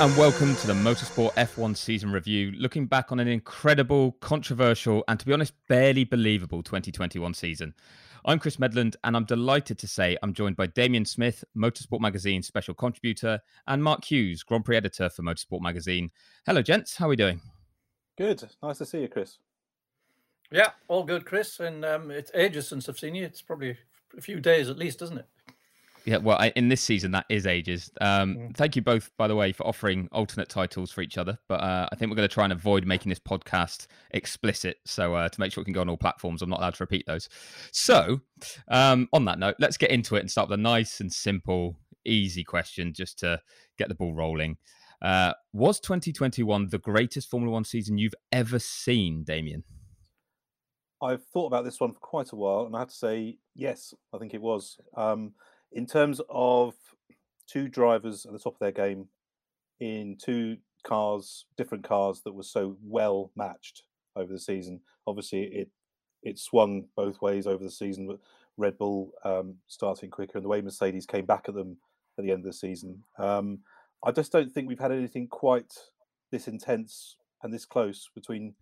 and welcome to the Motorsport F1 season review, looking back on an incredible, controversial, and to be honest, barely believable 2021 season. I'm Chris Medland, and I'm delighted to say I'm joined by Damien Smith, Motorsport Magazine special contributor, and Mark Hughes, Grand Prix editor for Motorsport Magazine. Hello, gents. How are we doing? Good. Nice to see you, Chris. Yeah, all good, Chris. And um, it's ages since I've seen you. It's probably a few days at least, isn't it? Yeah, well, I, in this season, that is ages. Um, mm. Thank you both, by the way, for offering alternate titles for each other. But uh, I think we're going to try and avoid making this podcast explicit. So uh, to make sure it can go on all platforms, I'm not allowed to repeat those. So um, on that note, let's get into it and start with a nice and simple, easy question just to get the ball rolling. Uh, was 2021 the greatest Formula One season you've ever seen, Damien? I've thought about this one for quite a while, and I have to say, yes, I think it was. Um, in terms of two drivers at the top of their game in two cars, different cars that were so well matched over the season. Obviously, it it swung both ways over the season. But Red Bull um, starting quicker, and the way Mercedes came back at them at the end of the season. Um, I just don't think we've had anything quite this intense and this close between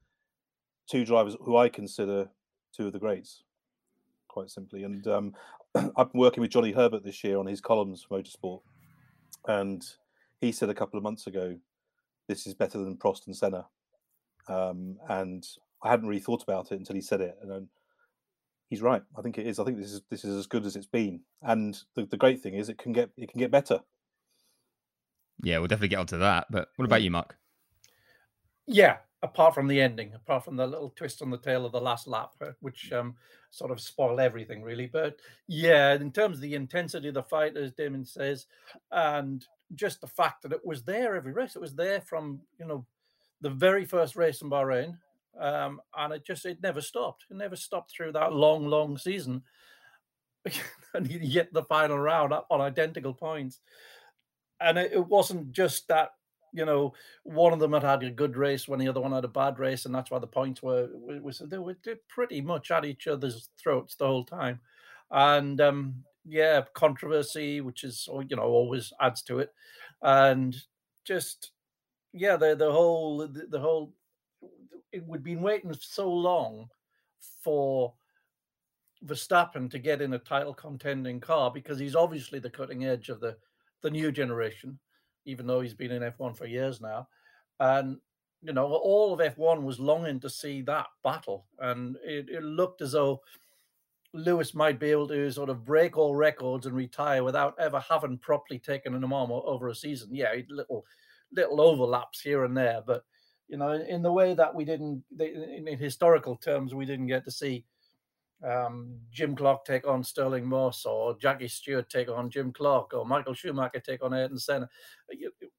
two drivers who I consider two of the greats, quite simply. And um, I've been working with Johnny Herbert this year on his columns for Motorsport, and he said a couple of months ago, "This is better than Prost and Senna," um, and I hadn't really thought about it until he said it, and then he's right. I think it is. I think this is this is as good as it's been, and the, the great thing is it can get it can get better. Yeah, we'll definitely get onto that. But what about you, Mark? Yeah, apart from the ending, apart from the little twist on the tail of the last lap, uh, which um, sort of spoiled everything, really. But yeah, in terms of the intensity of the fight, as Damien says, and just the fact that it was there every race, it was there from you know the very first race in Bahrain, um, and it just it never stopped. It never stopped through that long, long season, and yet the final round up on identical points. And it, it wasn't just that you know, one of them had had a good race when the other one had a bad race, and that's why the points were was they were pretty much at each other's throats the whole time, and um, yeah, controversy, which is oh, you know always adds to it, and just yeah, the the whole the, the whole we'd been waiting so long for Verstappen to get in a title contending car because he's obviously the cutting edge of the the new generation even though he's been in F1 for years now. And, you know, all of F1 was longing to see that battle. And it, it looked as though Lewis might be able to sort of break all records and retire without ever having properly taken an arm over a season. Yeah, little little overlaps here and there, but you know, in the way that we didn't, in historical terms, we didn't get to see um, Jim Clark take on Stirling Moss, or Jackie Stewart take on Jim Clark, or Michael Schumacher take on Ayrton Senna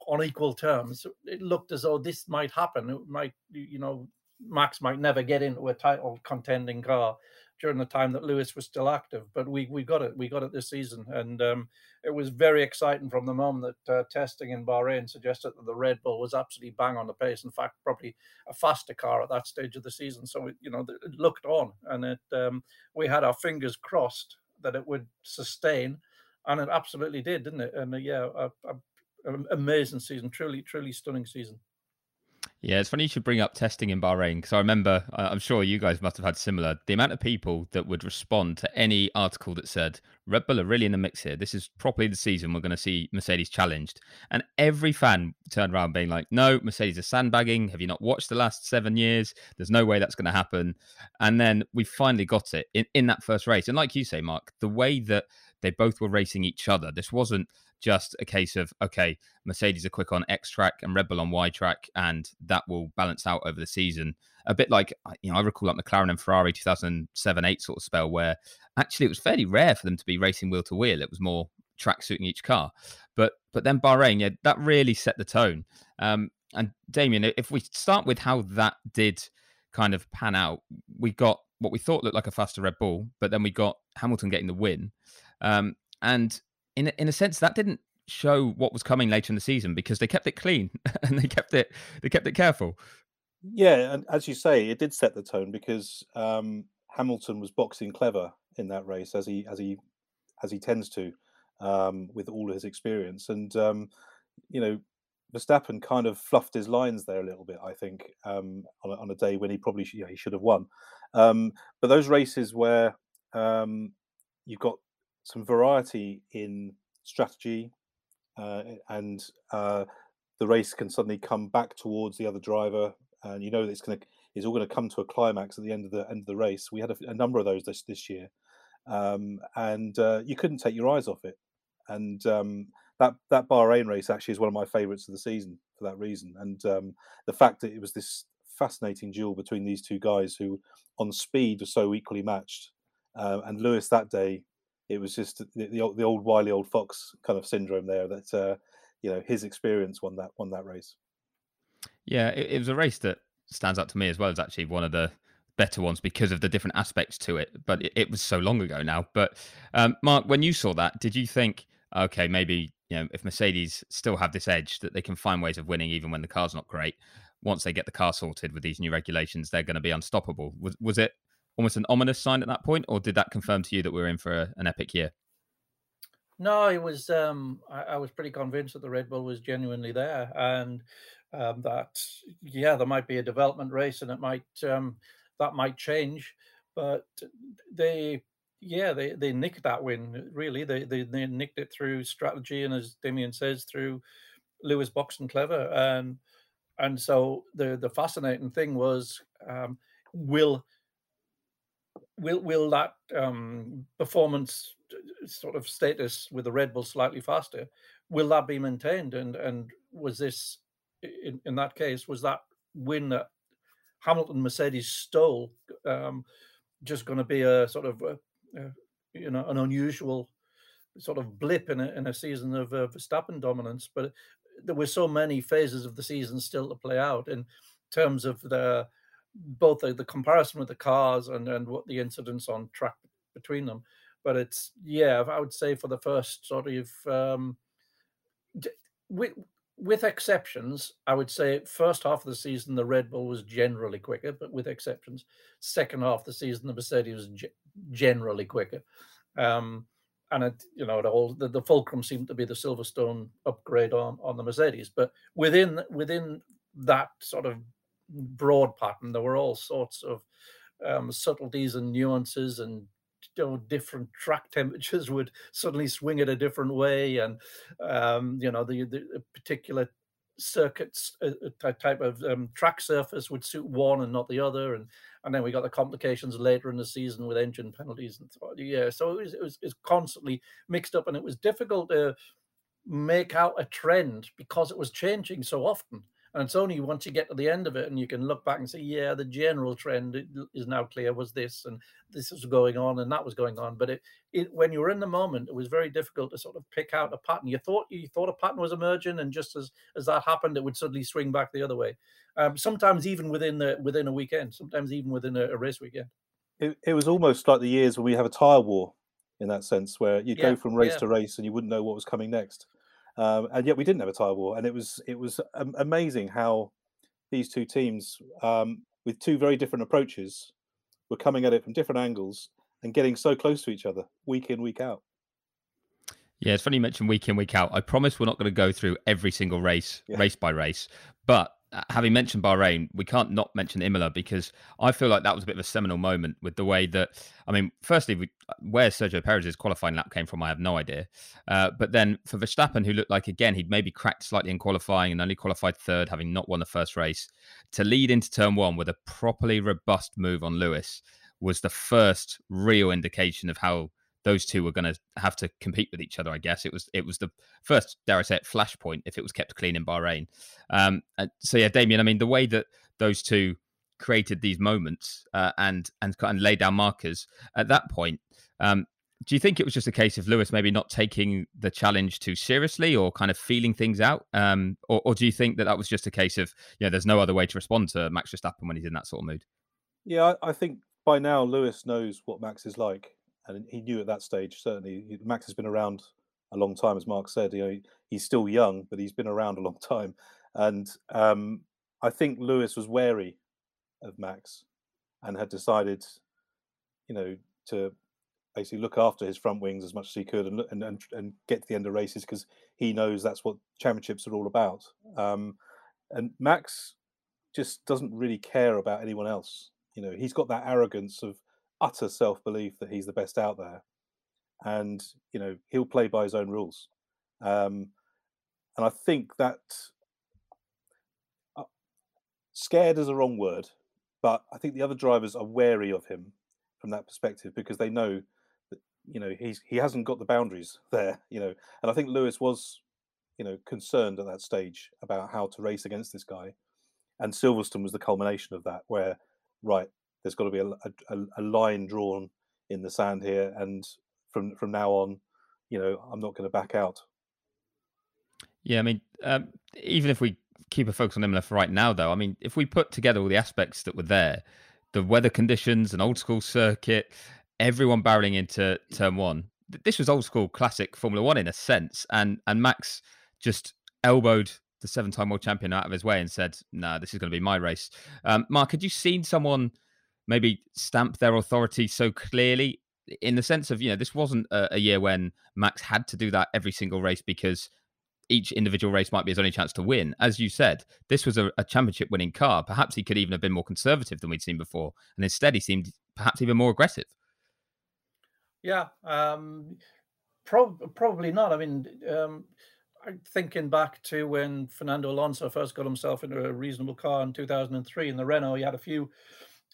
on equal terms. It looked as though this might happen. It might, you know, Max might never get into a title contending car during the time that Lewis was still active. But we we got it. We got it this season, and um, it was very exciting from the moment that uh, testing in Bahrain suggested that the Red Bull was absolutely bang on the pace. In fact, probably a faster car at that stage of the season. So it, you know it looked on, and it um, we had our fingers crossed that it would sustain, and it absolutely did, didn't it? And uh, yeah, a, a, a amazing season, truly, truly stunning season. Yeah, it's funny you should bring up testing in Bahrain because I remember, I'm sure you guys must have had similar. The amount of people that would respond to any article that said, Red Bull are really in the mix here. This is properly the season we're going to see Mercedes challenged. And every fan turned around being like, no, Mercedes are sandbagging. Have you not watched the last seven years? There's no way that's going to happen. And then we finally got it in, in that first race. And like you say, Mark, the way that they both were racing each other, this wasn't just a case of okay, Mercedes are quick on X track and Red Bull on Y track, and that will balance out over the season. A bit like you know, I recall like McLaren and Ferrari 2007 8 sort of spell where actually it was fairly rare for them to be racing wheel to wheel. It was more track suiting each car. But but then Bahrain, yeah, that really set the tone. Um, and Damien, if we start with how that did kind of pan out, we got what we thought looked like a faster Red Bull, but then we got Hamilton getting the win. Um, and in in a sense that didn't show what was coming later in the season because they kept it clean and they kept it they kept it careful. Yeah, and as you say, it did set the tone because um, Hamilton was boxing clever in that race as he as he as he tends to um, with all his experience, and um, you know Verstappen kind of fluffed his lines there a little bit. I think um, on, a, on, a, day when he probably should, he should have won. Um, but those races where um, you've got some variety in strategy, uh, and uh, the race can suddenly come back towards the other driver, and you know it's going to it's all going to come to a climax at the end of the end of the race. We had a, a number of those this this year, um, and uh, you couldn't take your eyes off it. And um, that that Bahrain race actually is one of my favourites of the season for that reason. And um, the fact that it was this fascinating duel between these two guys who, on speed, were so equally matched. Uh, and Lewis that day, it was just the, the, the old wily old fox kind of syndrome there. That uh, you know his experience won that won that race. Yeah, it, it was a race that stands out to me as well as actually one of the better ones because of the different aspects to it. But it, it was so long ago now. But um, Mark, when you saw that, did you think, okay, maybe you know if Mercedes still have this edge that they can find ways of winning even when the car's not great? Once they get the car sorted with these new regulations, they're going to be unstoppable. Was was it almost an ominous sign at that point, or did that confirm to you that we are in for a, an epic year? No, it was. Um, I, I, was pretty convinced that the Red Bull was genuinely there, and um, that yeah, there might be a development race, and it might um, that might change. But they, yeah, they they nicked that win. Really, they they, they nicked it through strategy, and as Damien says, through Lewis Boxing clever. And and so the the fascinating thing was, um, will will will that um, performance sort of status with the Red Bull slightly faster will that be maintained? And and was this in, in that case was that win that Hamilton Mercedes stole um, just going to be a sort of a, a, you know an unusual sort of blip in a, in a season of uh, Verstappen dominance, but there were so many phases of the season still to play out in terms of the both the, the comparison with the cars and and what the incidents on track between them. But it's yeah, I would say for the first sort of um, with with exceptions, I would say first half of the season the Red Bull was generally quicker, but with exceptions, second half of the season the Mercedes was ge- generally quicker. Um, and it, you know, the whole the, the, fulcrum seemed to be the Silverstone upgrade on on the Mercedes. But within within that sort of broad pattern, there were all sorts of um, subtleties and nuances and you know, different track temperatures would suddenly swing it a different way, and um, you know the, the particular circuits uh, type of um, track surface would suit one and not the other, and and then we got the complications later in the season with engine penalties and so yeah. So it was, it was it was constantly mixed up, and it was difficult to make out a trend because it was changing so often. And it's only once you get to the end of it and you can look back and say, yeah, the general trend is now clear was this and this was going on and that was going on. But it, it when you were in the moment, it was very difficult to sort of pick out a pattern. You thought you thought a pattern was emerging, and just as as that happened, it would suddenly swing back the other way. Um, sometimes even within the within a weekend, sometimes even within a, a race weekend. It, it was almost like the years when we have a tire war in that sense, where you'd yeah, go from race yeah. to race and you wouldn't know what was coming next um, and yet we didn't have a tire war, and it was it was amazing how these two teams, um, with two very different approaches, were coming at it from different angles and getting so close to each other week in week out. Yeah, it's funny you mentioned week in week out. I promise we're not going to go through every single race, yeah. race by race, but having mentioned Bahrain, we can't not mention Imola because I feel like that was a bit of a seminal moment with the way that, I mean, firstly, we, where Sergio Perez's qualifying lap came from, I have no idea. Uh, but then for Verstappen, who looked like, again, he'd maybe cracked slightly in qualifying and only qualified third, having not won the first race, to lead into turn one with a properly robust move on Lewis was the first real indication of how those two were going to have to compete with each other. I guess it was it was the first, dare I say it, flashpoint if it was kept clean in Bahrain. Um, so yeah, Damien. I mean, the way that those two created these moments uh, and and and laid down markers at that point. Um, do you think it was just a case of Lewis maybe not taking the challenge too seriously or kind of feeling things out? Um, or, or, do you think that that was just a case of, you know, there's no other way to respond to Max Verstappen when he's in that sort of mood? Yeah, I think by now Lewis knows what Max is like and he knew at that stage certainly Max has been around a long time, as Mark said. You know, he's still young, but he's been around a long time, and um, I think Lewis was wary of Max and had decided, you know, to basically look after his front wings as much as he could and and and, and get to the end of races because he knows that's what championships are all about. Um, and Max just doesn't really care about anyone else. You know, he's got that arrogance of utter self belief that he's the best out there, and you know he'll play by his own rules. Um, and I think that uh, scared is a wrong word, but I think the other drivers are wary of him from that perspective because they know that you know he's he hasn't got the boundaries there. You know, and I think Lewis was you know concerned at that stage about how to race against this guy, and Silverstone was the culmination of that, where right there's got to be a, a, a line drawn in the sand here, and from from now on, you know, I'm not going to back out. Yeah, I mean, um, even if we keep a focus on Imola for right now, though, I mean, if we put together all the aspects that were there, the weather conditions, an old school circuit, everyone barreling into turn one. This was old school classic Formula One in a sense, and and Max just elbowed the seven-time world champion out of his way and said, "No, nah, this is going to be my race." Um, Mark, had you seen someone maybe stamp their authority so clearly in the sense of you know this wasn't a, a year when Max had to do that every single race because each individual race might be his only chance to win. As you said, this was a, a championship winning car. Perhaps he could even have been more conservative than we'd seen before, and instead he seemed perhaps even more aggressive. Yeah, um, prob- probably not. I mean, um, thinking back to when Fernando Alonso first got himself into a reasonable car in 2003 in the Renault, he had a few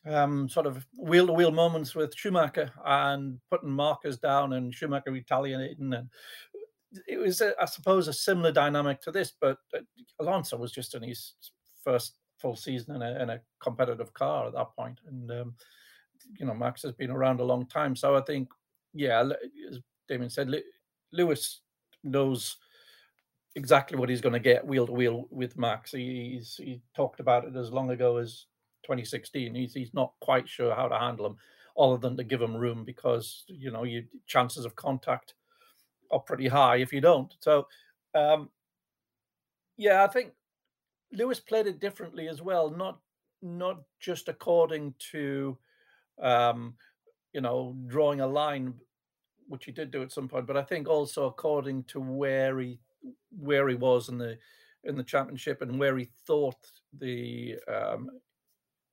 um, sort of wheel to wheel moments with Schumacher and putting markers down and Schumacher retaliating. And it was, a, I suppose, a similar dynamic to this, but uh, Alonso was just in his first full season in a, in a competitive car at that point. And, um, you know, Max has been around a long time. So I think yeah, as Damien said, Lewis knows exactly what he's going to get wheel to wheel with Max. He's he talked about it as long ago as 2016. He's he's not quite sure how to handle them, other than to give him room because you know your chances of contact are pretty high if you don't. So, um, yeah, I think Lewis played it differently as well. Not not just according to um, you know, drawing a line, which he did do at some point. But I think also according to where he where he was in the in the championship and where he thought the um,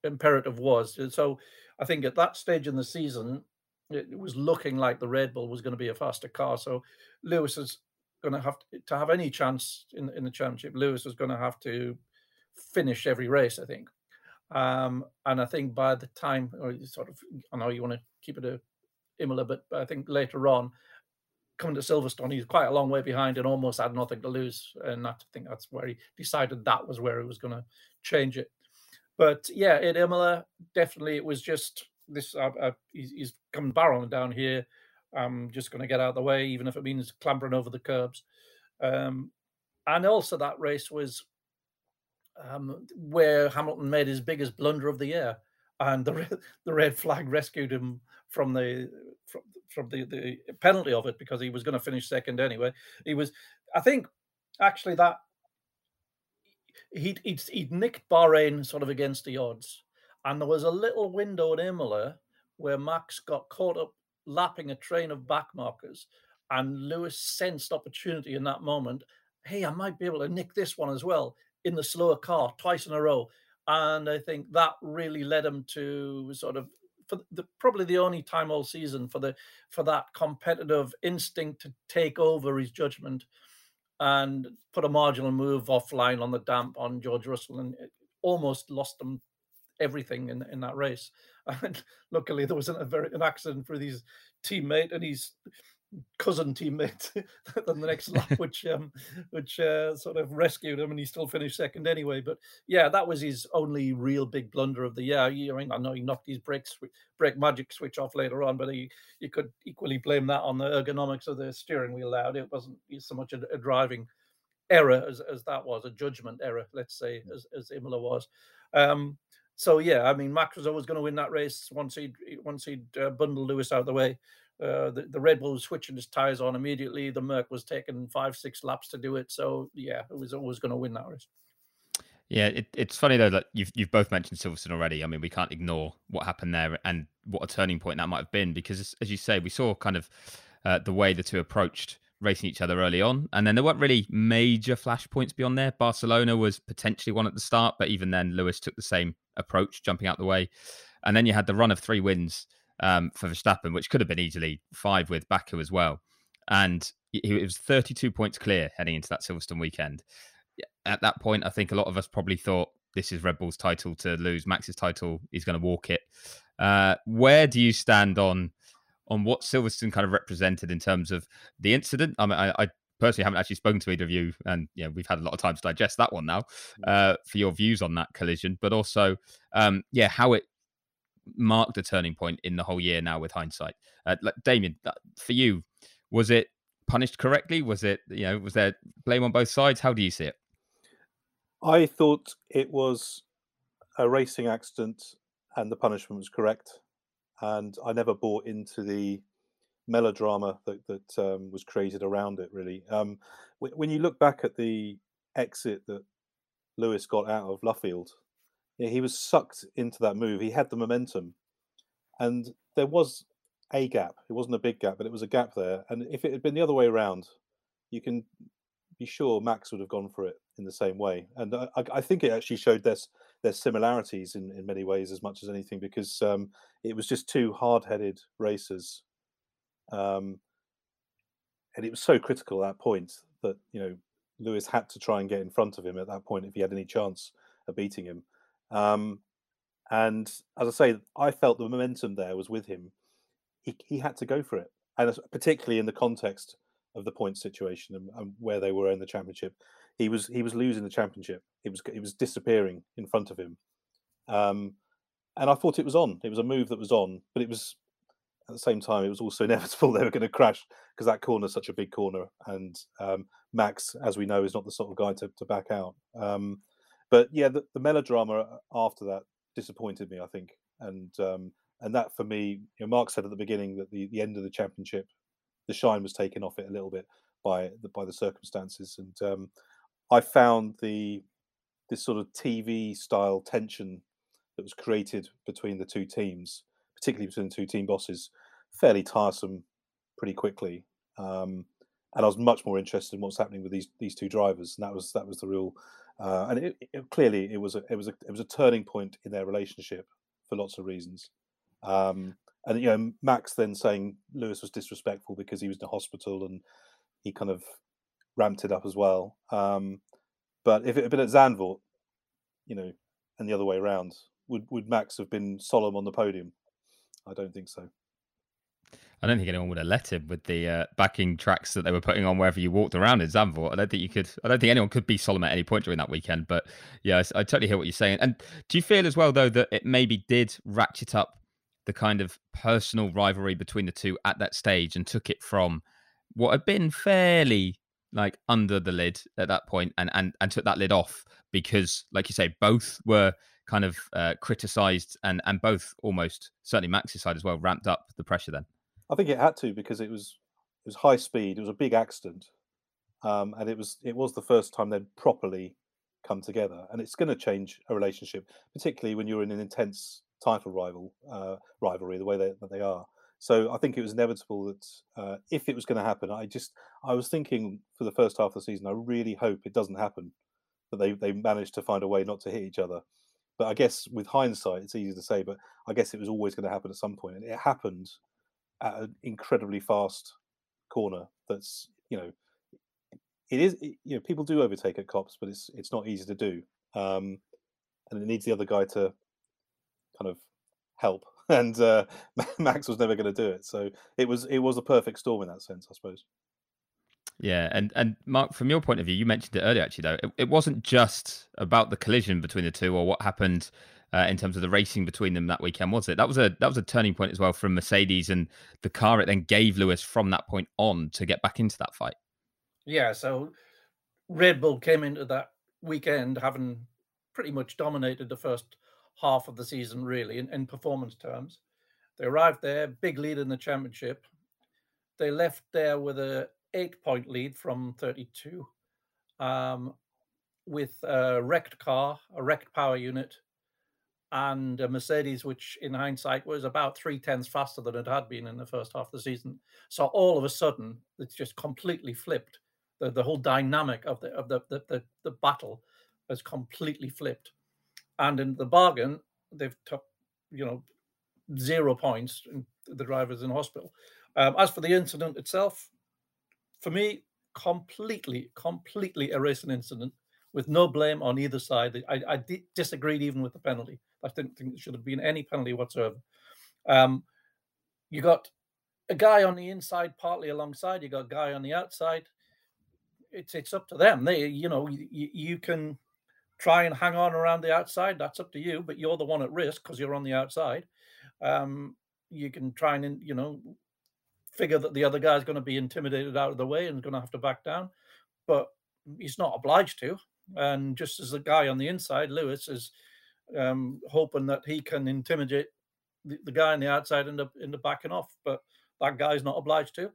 imperative was. So I think at that stage in the season, it was looking like the Red Bull was going to be a faster car. So Lewis is going to have to, to have any chance in in the championship. Lewis is going to have to finish every race. I think. Um, and I think by the time, or sort of, I know you want to keep it a Imola, but I think later on, coming to Silverstone, he's quite a long way behind and almost had nothing to lose. And I think that's where he decided that was where he was going to change it. But yeah, at Imola, definitely it was just this. Uh, uh, he's, he's coming barreling down here. I'm just going to get out of the way, even if it means clambering over the curbs. Um, and also, that race was um, where Hamilton made his biggest blunder of the year, and the the red flag rescued him from the from, from the, the penalty of it because he was going to finish second anyway. He was, I think, actually that he'd, he'd, he'd nicked Bahrain sort of against the odds, and there was a little window at Imola where Max got caught up lapping a train of back markers, and Lewis sensed opportunity in that moment. Hey, I might be able to nick this one as well in the slower car twice in a row. And I think that really led him to sort of for the, probably the only time all season for the for that competitive instinct to take over his judgment and put a marginal move offline on the damp on George Russell and almost lost them everything in in that race. And luckily there was a very an accident for his teammate and he's cousin teammate than the next lap, which um, which uh, sort of rescued him, and he still finished second anyway. But yeah, that was his only real big blunder of the year. I mean, I know he knocked his brake brake magic switch off later on, but he you could equally blame that on the ergonomics of the steering wheel. Out, it wasn't so much a, a driving error as, as that was a judgment error, let's say, as as Imola was. Um, so yeah, I mean, Max was always going to win that race once he once he'd uh, bundled Lewis out of the way. Uh, the, the Red Bull was switching his tires on immediately. The Merc was taking five, six laps to do it. So yeah, it was always going to win that race. Yeah, it, it's funny though that you've you've both mentioned Silverstone already. I mean, we can't ignore what happened there and what a turning point that might have been because, as you say, we saw kind of uh, the way the two approached racing each other early on, and then there weren't really major flashpoints beyond there. Barcelona was potentially one at the start, but even then, Lewis took the same approach, jumping out the way, and then you had the run of three wins um, for Verstappen, which could have been easily five with Baku as well, and it was 32 points clear heading into that Silverstone weekend at that point, I think a lot of us probably thought this is Red Bull's title to lose. Max's title, he's going to walk it. Uh, where do you stand on on what Silverstone kind of represented in terms of the incident? I mean, I, I personally haven't actually spoken to either of you, and know, we've had a lot of time to digest that one now mm. uh, for your views on that collision, but also, um, yeah, how it marked a turning point in the whole year now with hindsight. Uh, Damien, for you, was it punished correctly? Was it, you know, was there blame on both sides? How do you see it? I thought it was a racing accident and the punishment was correct. And I never bought into the melodrama that, that um, was created around it, really. Um, when you look back at the exit that Lewis got out of Luffield, yeah, he was sucked into that move. He had the momentum. And there was a gap. It wasn't a big gap, but it was a gap there. And if it had been the other way around, you can be sure Max would have gone for it in the same way. And I, I think it actually showed there's there's similarities in, in many ways as much as anything because um, it was just two hard-headed racers, um, and it was so critical at that point that you know Lewis had to try and get in front of him at that point if he had any chance of beating him. Um, and as I say, I felt the momentum there was with him. He he had to go for it, and particularly in the context of the point situation and, and, where they were in the championship. He was he was losing the championship. It was it was disappearing in front of him, um, and I thought it was on. It was a move that was on, but it was at the same time it was also inevitable they were going to crash because that corner is such a big corner, and um, Max, as we know, is not the sort of guy to, to back out. Um, but yeah, the, the, melodrama after that disappointed me. I think, and um, and that for me, you know, Mark said at the beginning that the, the end of the championship the shine was taken off it a little bit by the by the circumstances. And um, I found the this sort of TV style tension that was created between the two teams, particularly between the two team bosses, fairly tiresome pretty quickly. Um, and I was much more interested in what's happening with these these two drivers, and that was that was the real. Uh, and it, it, clearly, it was a it was a it was a turning point in their relationship for lots of reasons. Um, and you know Max then saying Lewis was disrespectful because he was in the hospital and he kind of ramped it up as well. Um, but if it had been at Zandvoort, you know, and the other way around, would would Max have been solemn on the podium? I don't think so. I don't think anyone would have let him with the uh, backing tracks that they were putting on wherever you walked around in Zandvoort. I don't think you could. I don't think anyone could be solemn at any point during that weekend. But yeah, I, I totally hear what you're saying. And do you feel as well though that it maybe did ratchet up the kind of personal rivalry between the two at that stage and took it from what had been fairly like under the lid at that point and and, and took that lid off because like you say both were kind of uh, criticized and and both almost certainly max's side as well ramped up the pressure then i think it had to because it was it was high speed it was a big accident um, and it was it was the first time they'd properly come together and it's going to change a relationship particularly when you're in an intense title rival uh, rivalry the way they, that they are. So I think it was inevitable that uh, if it was going to happen, I just I was thinking for the first half of the season, I really hope it doesn't happen. That they they managed to find a way not to hit each other. But I guess with hindsight, it's easy to say. But I guess it was always going to happen at some point, and it happened at an incredibly fast corner. That's you know, it is you know people do overtake at Copse, but it's it's not easy to do, um, and it needs the other guy to kind of help, and uh, Max was never going to do it. So it was it was a perfect storm in that sense, I suppose. Yeah, and and Mark, from your point of view, you mentioned it earlier. Actually, though, it, it wasn't just about the collision between the two or what happened uh, in terms of the racing between them that weekend, was it? That was a that was a turning point as well from Mercedes and the car it then gave Lewis from that point on to get back into that fight. Yeah, so Red Bull came into that weekend having pretty much dominated the first half of the season, really, in, in performance terms. They arrived there, big lead in the championship. They left there with a eight point lead from 32. Um, with a wrecked car, a wrecked power unit, and a Mercedes, which in hindsight was about three tenths faster than it had been in the first half of the season. So all of a sudden, it's just completely flipped. The, the whole dynamic of the of the, the, the, the battle has completely flipped. And in the bargain, they've took, you know, zero points. The driver's in hospital. Um, as for the incident itself, for me, completely, completely a racing incident with no blame on either side. I, I disagreed even with the penalty. I didn't think there should have been any penalty whatsoever. Um, you got a guy on the inside, partly alongside. You got a guy on the outside. It's it's up to them. They, you know, you, you can try and hang on around the outside. That's up to you, but you're the one at risk because you're on the outside. Um, you can try and you know figure that the other guy's going to be intimidated out of the way and going to have to back down, but he's not obliged to. And just as the guy on the inside, Lewis, is um, hoping that he can intimidate the, the guy on the outside end up in the backing off, but that guy's not obliged to.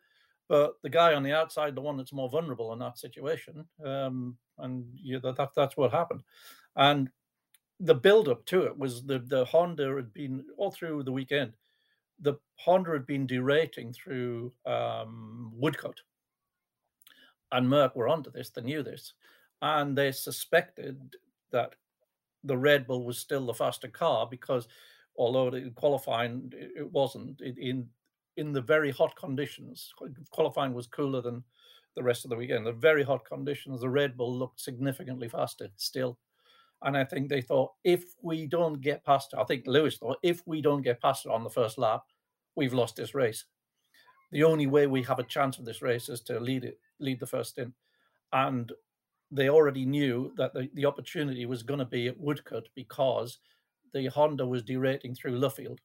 But the guy on the outside, the one that's more vulnerable in that situation, um, and yeah, that, that's what happened. And the build up to it was the the Honda had been all through the weekend the Honda had been derating through um, Woodcote, and Merc were onto this. They knew this, and they suspected that the Red Bull was still the faster car because, although in qualifying it wasn't in in the very hot conditions. Qualifying was cooler than the rest of the weekend. The very hot conditions, the Red Bull looked significantly faster still. And I think they thought if we don't get past I think Lewis thought if we don't get past it on the first lap, we've lost this race. The only way we have a chance of this race is to lead it, lead the first in. And they already knew that the, the opportunity was going to be at Woodcote because the Honda was derating through Luffield.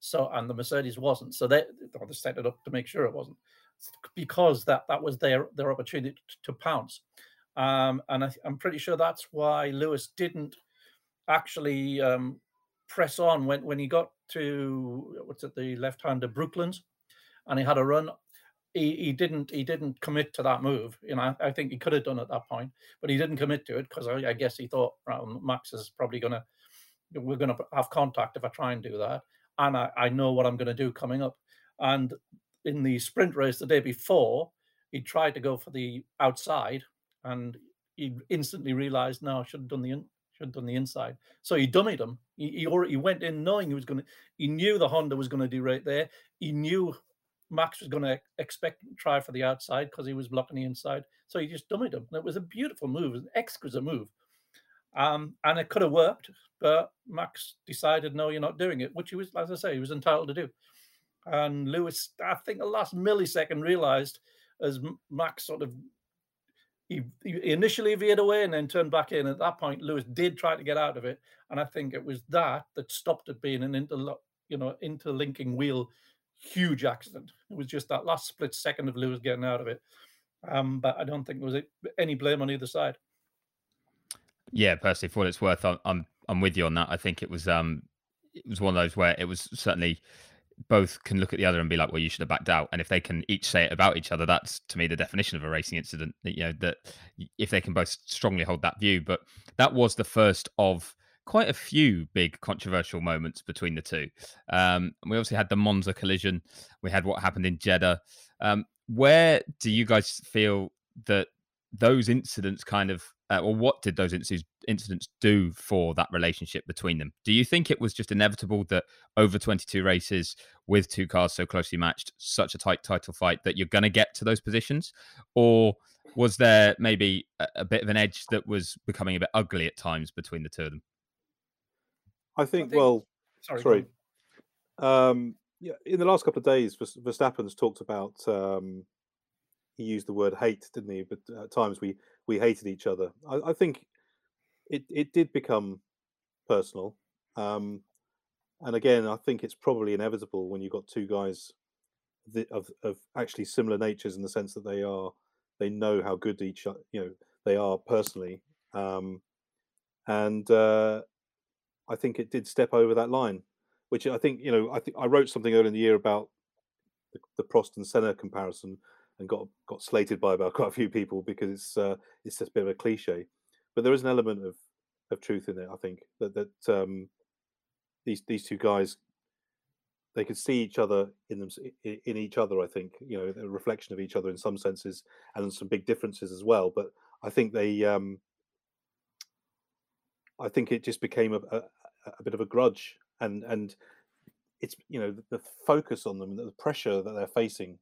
So and the Mercedes wasn't. So they, they set it up to make sure it wasn't because that that was their their opportunity to pounce. Um, and I, am pretty sure that's why Lewis didn't actually um, press on when, when he got to what's it the left-hander Brooklands, and he had a run. He, he didn't he didn't commit to that move. You know, I, think he could have done at that point, but he didn't commit to it because I, I, guess he thought Max is probably gonna we're gonna have contact if I try and do that, and I, I know what I'm gonna do coming up. And in the sprint race the day before, he tried to go for the outside and he instantly realized, no, I should have done the in, should have done the inside. So he dummied him. He he, already, went in knowing he was to. He knew the Honda was to do right there. He knew Max was going to expect try for the outside because he was blocking the inside. So he just dummied him. And it was a beautiful move, an exquisite move. Um, and it could have worked, but Max decided, no, you're not doing it, which he was, as I say, he was entitled to do. And Lewis, I think the last millisecond realized as Max sort of he, he, initially veered away and then turned back in. At that point, Lewis did try to get out of it, and I think it was that that stopped it being an interlo- you know interlinking wheel huge accident. It was just that last split second of Lewis getting out of it. Um, but I don't think there was any blame on either side. Yeah, personally, for what it's worth, I'm I'm, I'm with you on that. I think it was um it was one of those where it was certainly both can look at the other and be like, well, you should have backed out. And if they can each say it about each other, that's to me the definition of a racing incident. You know, that if they can both strongly hold that view. But that was the first of quite a few big controversial moments between the two. Um, we obviously had the Monza collision. We had what happened in Jeddah. Um, where do you guys feel that those incidents kind of uh, or what did those incidents do for that relationship between them? Do you think it was just inevitable that over 22 races with two cars so closely matched, such a tight title fight that you're going to get to those positions? Or was there maybe a, a, bit of an edge that was becoming a bit ugly at times between the two of them? I think, I think well, sorry. sorry. Um, yeah, in the last couple of days, Verstappen's talked about um, he used the word hate, didn't he? But at times we we hated each other. I, I think it it did become personal, um, and again, I think it's probably inevitable when you've got two guys of of actually similar natures in the sense that they are they know how good each you know they are personally, um, and uh, I think it did step over that line, which I think you know I think I wrote something earlier in the year about the, the Prost and Senna comparison and got got slated by about quite a few people because it's uh, it's just a bit of a cliche. but there is an element of of truth in it. I think that that um, these these two guys they could see each other in them in each other. I think you know a reflection of each other in some senses, and some big differences as well. But I think they, um, I think it just became a, a, a bit of a grudge, and and it's you know the, focus on them, the pressure that they're facing,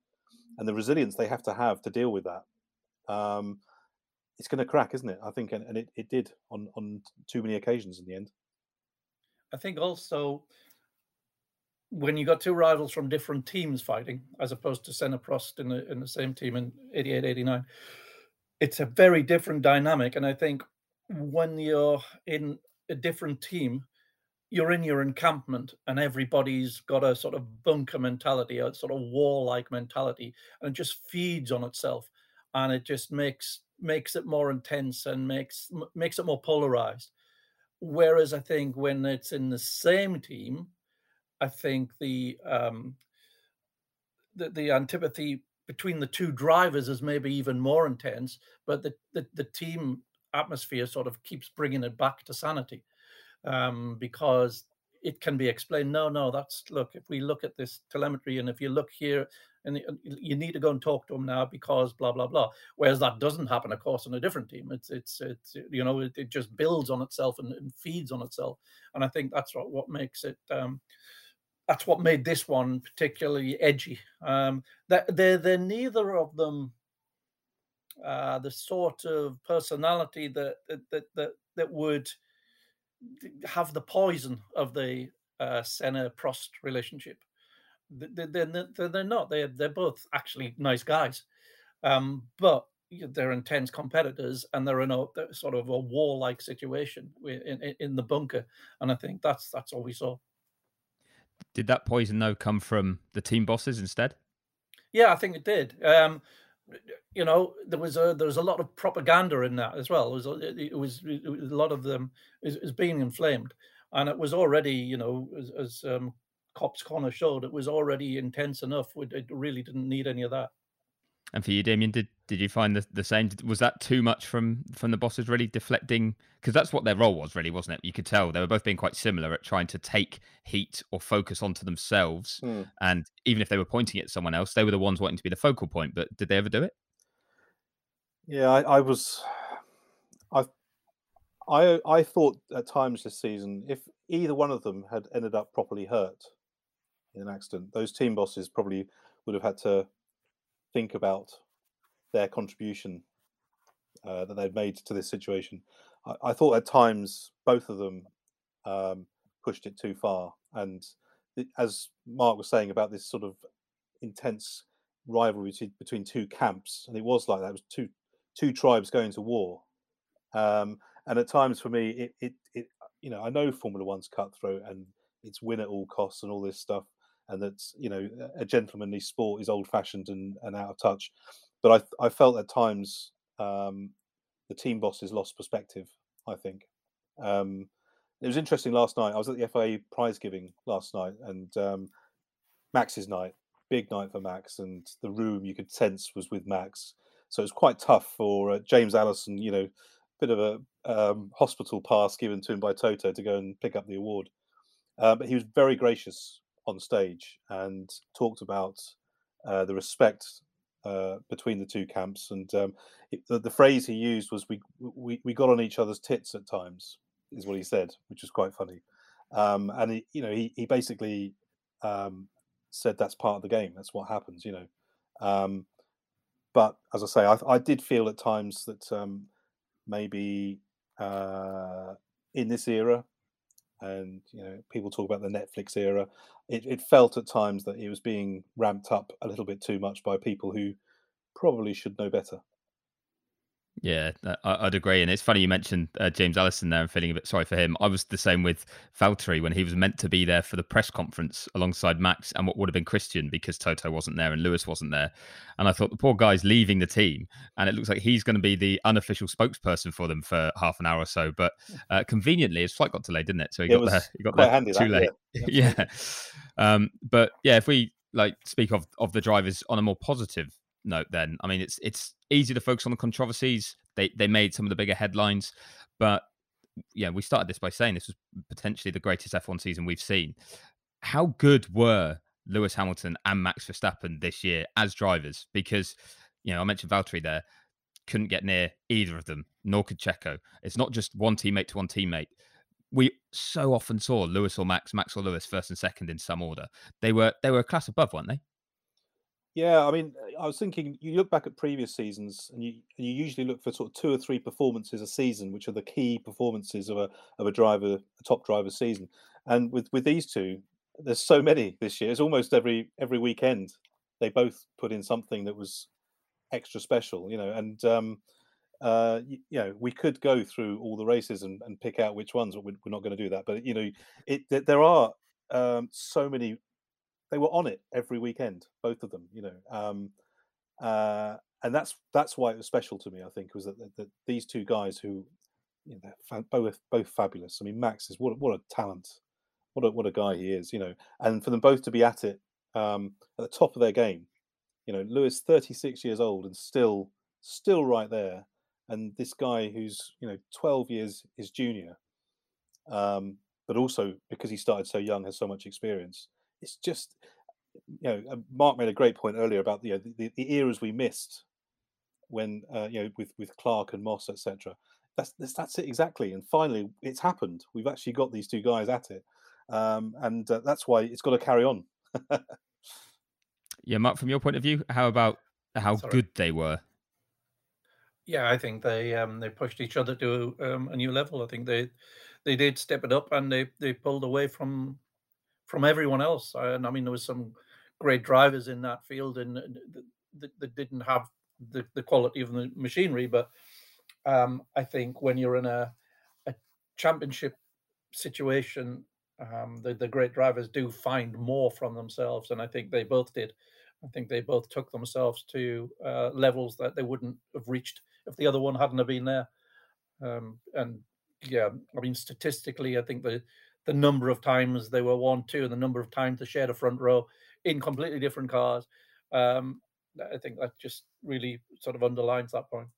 and the resilience they have to have to deal with that. Um, it's going to crack, isn't it? I think, and, and it, it did on on too many occasions in the end. I think also when you got two rivals from different teams fighting, as opposed to Senna Prost in the in the same team in 88, 89, it's a very different dynamic. And I think when you're in a different team, you're in your encampment and everybody's got a sort of bunker mentality, a sort of war-like mentality, and it just feeds on itself. And it just makes makes it more intense and makes makes it more polarized. Whereas I think when it's in the same team, I think the um, the, the antipathy between the two drivers is maybe even more intense, but the, the, the team atmosphere sort of keeps bringing it back to sanity um, because it can be explained. No, no, that's look. If we look at this telemetry, and if you look here, and you need to go and talk to them now because blah blah blah. Whereas that doesn't happen, of course, on a different team. It's it's it's you know it, it just builds on itself and, and, feeds on itself, and I think that's what what makes it. Um, that's what made this one particularly edgy. Um, that they're, they're neither of them uh, the sort of personality that that that that would have the poison of the uh, Senna Prost relationship. They're, they're, they're not. They're they're both actually nice guys, um, but they're intense competitors, and they're in a sort of a war-like situation in, in, in the bunker. And I think that's that's all we saw. Did that poison though come from the team bosses instead? Yeah, I think it did. Um, you know, there was a there was a lot of propaganda in that as well. It was it was, it was a lot of them is, is, being inflamed, and it was already you know as, as um, Copse Corner showed, it was already intense enough. It really didn't need any of that. And for you, Damien, did did you find the, the same? Was that too much from from the bosses really deflecting? Because that's what their role was, really, wasn't it? You could tell they were both being quite similar at trying to take heat or focus onto themselves. Mm. And even if they were pointing at someone else, they were the ones wanting to be the focal point. But did they ever do it? Yeah, I, I was. I I I thought at times this season, if either one of them had ended up properly hurt in an accident, those team bosses probably would have had to think about their contribution uh, that they've made to this situation. I, I, thought at times both of them um, pushed it too far, and as Mark was saying about this sort of intense rivalry between two camps, and it was like that. It was two two tribes going to war, um, and at times for me, it, it it you know I know Formula One's cutthroat and it's win at all costs and all this stuff, and that you know a gentlemanly sport is old fashioned and, and out of touch. But I I felt at times um, the team bosses lost perspective. I think um, it was interesting last night. I was at the FIA prize giving last night, and um, Max's night, big night for Max, and the room you could sense was with Max. So it was quite tough for uh, James Allison. You know, bit of a um, hospital pass given to him by Toto to go and pick up the award. Uh, but he was very gracious on stage and talked about uh, the respect uh, between the two camps. And um, it, the, the, phrase he used was we, we, we got on each other's tits at times, is what he said, which was quite funny. Um, and, he, you know, he, he basically um, said that's part of the game. That's what happens, you know. Um, but as I say, I, I, did feel at times that um, maybe uh, in this era, and you know people talk about the Netflix era. It, it, felt at times that it was being ramped up a little bit too much by people who probably should know better. Yeah, I'd agree. And it's funny you mentioned uh, James Allison there and feeling a bit sorry for him. I was the same with Valtteri when he was meant to be there for the press conference alongside Max and what would have been Christian because Toto wasn't there and Lewis wasn't there. And I thought the poor guy's leaving the team and it looks like he's going to be the unofficial spokesperson for them for half an hour or so. But uh, conveniently, his flight got delayed, didn't it? So he it got there, he got there too that, late. Yeah. yeah. Um, but yeah, if we like speak of, of the drivers on a more positive note then i mean it's it's easy to focus on the controversies They they made some of the bigger headlines, but yeah, we started this by saying this was potentially the greatest F1 season we've seen. How good were Lewis Hamilton and Max Verstappen this year as drivers? Because you know I mentioned Valtteri there couldn't get near either of them, nor could Checo. It's not just one teammate to one teammate. We so often saw Lewis or Max, Max or Lewis first and second in some order. They were they were a class above, weren't they? Yeah, I mean, I was thinking you look back at previous seasons, and you and you usually look for sort of two or three performances a season, which are the key performances of a of a driver, a top driver season. And with with these two, there's so many this year. It's almost every every weekend they both put in something that was extra special, you know. And um, uh, you, you, know, we could go through all the races and, and pick out which ones, but we're, we're not going to do that. But you know, it there are um, so many. They were on it every weekend, both of them. You know, um, uh, and that's that's why it was special to me. I think was that, that, that these two guys who, you know, both both fabulous. I mean, Max is what what a talent, what a what a guy he is. You know, and for them both to be at it um, at the top of their game you know, Lewis, 36 years old and still still right there, and this guy who's you know 12 years his junior, um, but also because he started so young has so much experience. It's just you know, uh, Mark made a great point earlier about you know, the, the eras we missed when uh, you know with with Clark and Moss etc. That's, that's that's it exactly. And finally, it's happened. We've actually got these two guys at it, um, and uh, that's why it's got to carry on. Yeah, Mark, from your point of view, how about how Sorry. good they were? Yeah, I think they um, they pushed each other to um, a new level. I think they they did step it up and they they pulled away from from everyone else. And I mean, there was some great drivers in that field and that, that didn't have the, the quality of the machinery. But um, I think when you're in a a championship situation, um, the the great drivers do find more from themselves, and I think they both did. I think they both took themselves to uh, levels that they wouldn't have reached if the other one hadn't have been there. Um, and yeah, I mean, statistically, I think the the number of times they were one, two, and the number of times they shared a front row in completely different cars, um, I think that just really sort of underlines that point.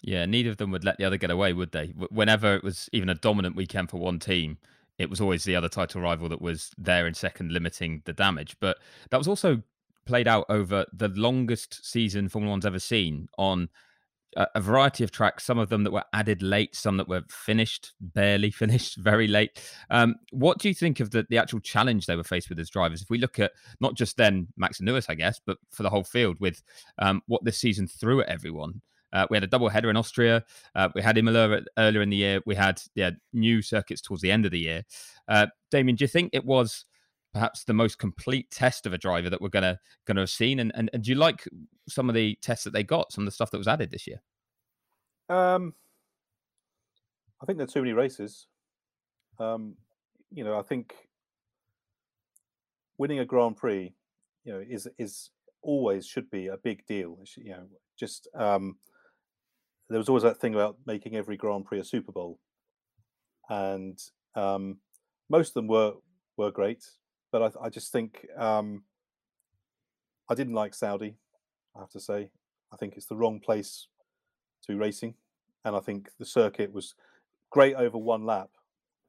Yeah, neither of them would let the other get away, would they? Whenever it was even a dominant weekend for one team, it was always the other title rival that was there in second, limiting the damage. But that was also played out over the longest season Formula One's ever seen on a, variety of tracks, some of them that were added late, some that were finished, barely finished, very late. Um, what do you think of the, the actual challenge they were faced with as drivers? If we look at not just then Max and Lewis, I guess, but for the whole field with um, what this season threw at everyone. Uh, we had a double header in Austria. Uh, we had Imola earlier in the year. We had yeah, new circuits towards the end of the year. Uh, Damien, do you think it was perhaps the most complete test of a driver that we're gonna gonna have seen. And, and and do you like some of the tests that they got, some of the stuff that was added this year? Um, I think there are too many races. Um, you know, I think winning a Grand Prix, you know, is is always should be a big deal. You know, just um, there was always that thing about making every Grand Prix a Super Bowl, and um, most of them were were great but I, I just think um, I didn't like Saudi. I have to say, I think it's the wrong place to be racing, and I think the circuit was great over one lap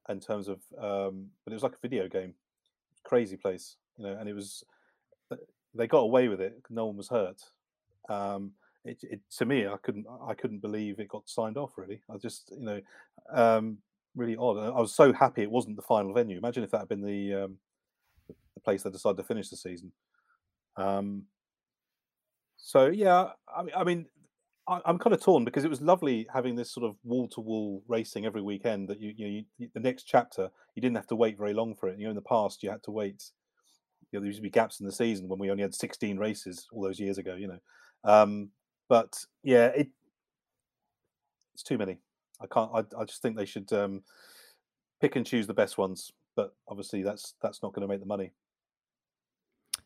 in terms of, um, but it was like a video game, crazy place, you know, and it was they got away with it. No one was hurt. Um, it, it, to me, I couldn't I couldn't believe it got signed off. Really, I just you know um, really odd. I was so happy it wasn't the final venue. Imagine if that had been the um, the place they decide to finish the season. Um, so yeah, I mean, I mean, I, am kind of torn because it was lovely having this sort of wall to wall racing every weekend. That you, you know, you, the next chapter you didn't have to wait very long for it. You know, in the past you had to wait. You know, there used to be gaps in the season when we only had 16 races all those years ago. You know, um, but yeah, it it's too many. I can't. I, I just think they should um, pick and choose the best ones. But obviously, that's that's not going to make the money.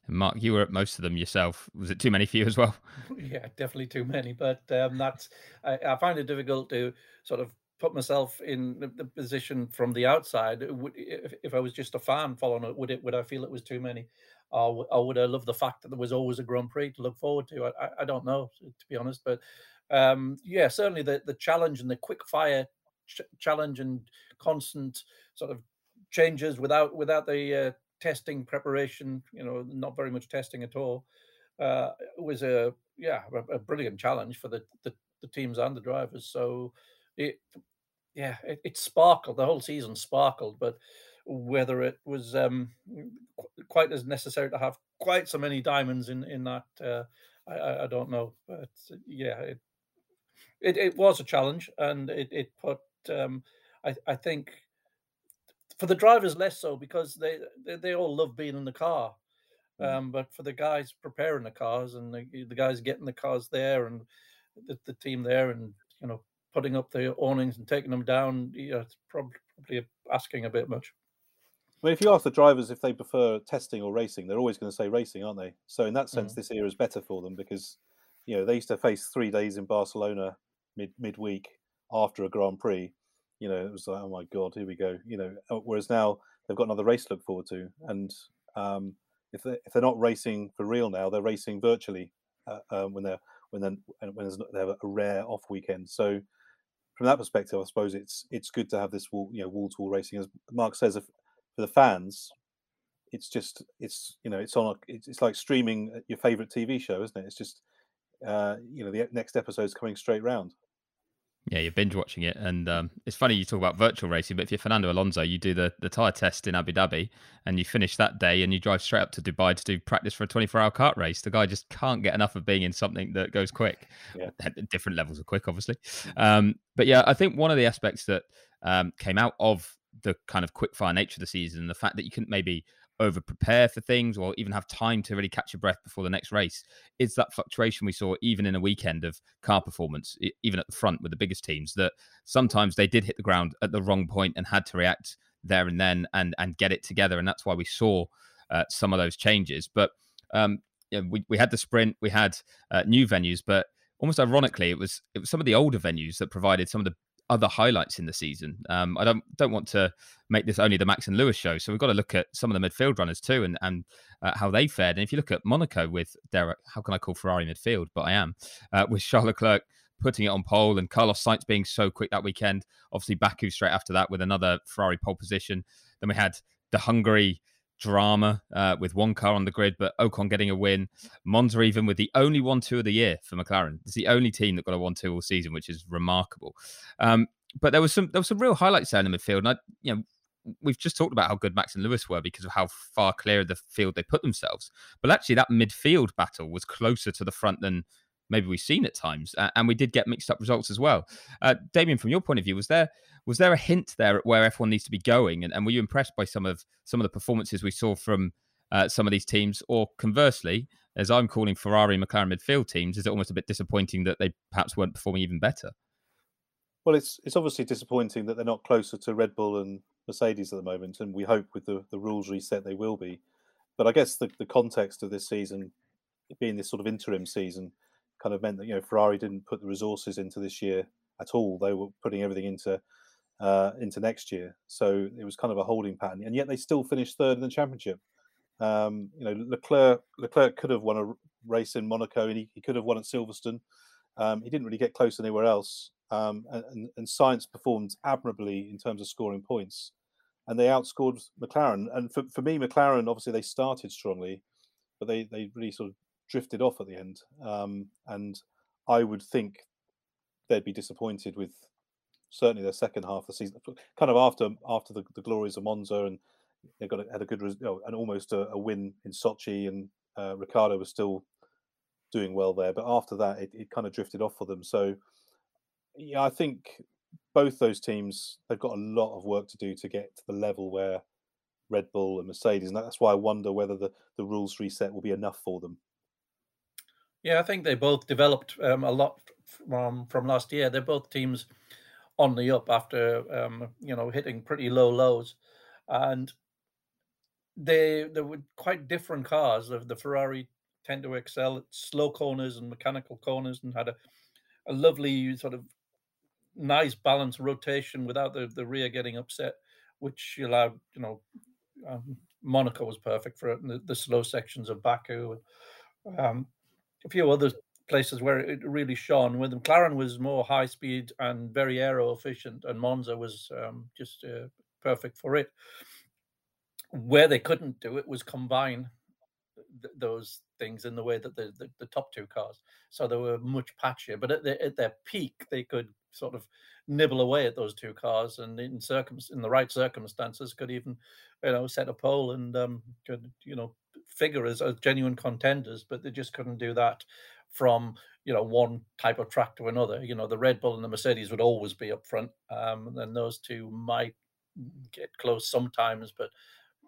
Mark, you were at most of them yourself. Was it too many for you as well? Yeah, definitely too many. But um, that's I, I, find it difficult to sort of put myself in the, the position from the outside. If, if, I was just a fan following it, would it would I feel it was too many, or, or would I love the fact that there was always a Grand Prix to look forward to? I, I don't know, to be honest. But um, yeah, certainly the the challenge and the quick fire ch- challenge and constant sort of changes without without the uh, testing preparation. You know, not very much testing at all. Uh, was a yeah a, a, brilliant challenge for the, the the teams and the drivers. So it yeah it, it sparkled the whole season sparkled, but whether it was um, quite as necessary to have quite so many diamonds in in that uh, I, I don't know. But yeah, it, it, it was a challenge, and it it put um, I I think for the drivers less so because they they, they all love being in the car. Mm. Um, but for the guys preparing the cars and the, the guys getting the cars there and the, the, team there and you know putting up the awnings and taking them down, yeah, it's probably, probably asking a bit much. Well, if you ask the drivers if they prefer testing or racing, they're always going to say racing, aren't they? So in that sense, mm. this era is better for them because you know they used to face three days in Barcelona mid midweek after a Grand Prix. You know, it was like, oh my god, here we go. You know, uh, whereas now they've got another race to look forward to, and um, if they if they're not racing for real now, they're racing virtually uh, um, when they're when then when they have a rare off weekend. So from that perspective, I suppose it's it's good to have this wall you know wall to wall racing. As Mark says, if, for the fans, it's just it's you know it's on a, it's, it's like streaming your favorite TV show, isn't it? It's just uh, you know the next episode is coming straight round. Yeah, you're binge watching it, and um, it's funny you talk about virtual racing, but if you're Fernando Alonso, you do the the tire test in Abu Dhabi, and you finish that day, and you drive straight up to Dubai to do practice for a 24 hour kart race. The guy just can't get enough of being in something that goes quick. Yeah. Different levels of quick, obviously. Um, but yeah, I think one of the aspects that um, came out of the kind of quick fire nature of the season, the fact that you couldn't maybe over prepare for things or even have time to really catch your breath before the next race is that fluctuation we saw even in a weekend of car performance even at the front with the biggest teams that sometimes they did hit the ground at the wrong point and had to react there and then and and get it together and that's why we saw uh, some of those changes. But um, you know, we, we had the sprint we had uh, new venues but almost ironically it was it was some of the older venues that provided some of the other highlights in the season. Um, I don't don't want to make this only the Max and Lewis show, so we've got to look at some of the midfield runners too, and and uh, how they fared. And if you look at Monaco with Derek, how can I call Ferrari midfield? But I am uh, with Charles Leclerc putting it on pole and Carlos Sainz being so quick that weekend. Obviously, Baku straight after that with another Ferrari pole position. Then we had the Hungary drama uh, with one car on the grid, but Ocon getting a win. Monza even with the only one two of the year for McLaren. It's the only team that got a one two all season, which is remarkable. Um, but there was some there was some real highlights there in the midfield, and I you know. We've just talked about how good Max and Lewis were because of how far clear of the field they put themselves. But actually, that midfield battle was closer to the front than maybe we've seen at times, uh, and we did get mixed up results as well. Uh, Damien, from your point of view, was there was there a hint there at where F1 needs to be going, and, and were you impressed by some of some of the performances we saw from uh, some of these teams, or conversely, as I'm calling Ferrari McLaren midfield teams, is it almost a bit disappointing that they perhaps weren't performing even better? Well, it's it's obviously disappointing that they're not closer to Red Bull and Mercedes at the moment, and we hope with the, the rules reset they will be. But I guess the, the context of this season being this sort of interim season kind of meant that you know Ferrari didn't put the resources into this year at all. They were putting everything into uh, into next year, so it was kind of a holding pattern. And yet they still finished third in the championship. Um, you know, Leclerc Leclerc could have won a race in Monaco, and he, he could have won at Silverstone. Um, he didn't really get close anywhere else. Um, and, and Sainz performed admirably in terms of scoring points, and they outscored McLaren. And for, for me, McLaren obviously they started strongly, but they they really sort of drifted off at the end. Um, and I would think they'd be disappointed with certainly their second half of the season, kind of after after the, the glories of Monza, and they got a, had a good, you know, and almost a, a, win in Sochi, and uh, Ricciardo was still doing well there. But after that, it, it kind of drifted off for them. So, yeah, I think both those teams they've got a lot of work to do to get to the level where Red Bull and Mercedes, and that's why I wonder whether the, the rules reset will be enough for them. Yeah, I think they both developed um, a lot from from last year. They're both teams on the up after um, you know hitting pretty low lows, and they they were quite different cars. The, the Ferrari tend to excel at slow corners and mechanical corners, and had a, a lovely sort of nice balanced rotation without the, the rear getting upset, which allowed you know um, Monaco was perfect for it, and the, the slow sections of Baku. Um, a few other places where it really shone. With McLaren was more high speed and very aero efficient, and Monza was um, just uh, perfect for it. Where they couldn't do it was combine th- those things in the way that the, the, the, top two cars. So they were much patchier, but at, the, at their peak, they could sort of nibble away at those two cars, and in circum in the right circumstances, could even you know set a pole and um, could you know figure as, as genuine contenders. But they just couldn't do that from you know one type of track to another. You know the Red Bull and the Mercedes would always be up front, um, and then those two might get close sometimes, but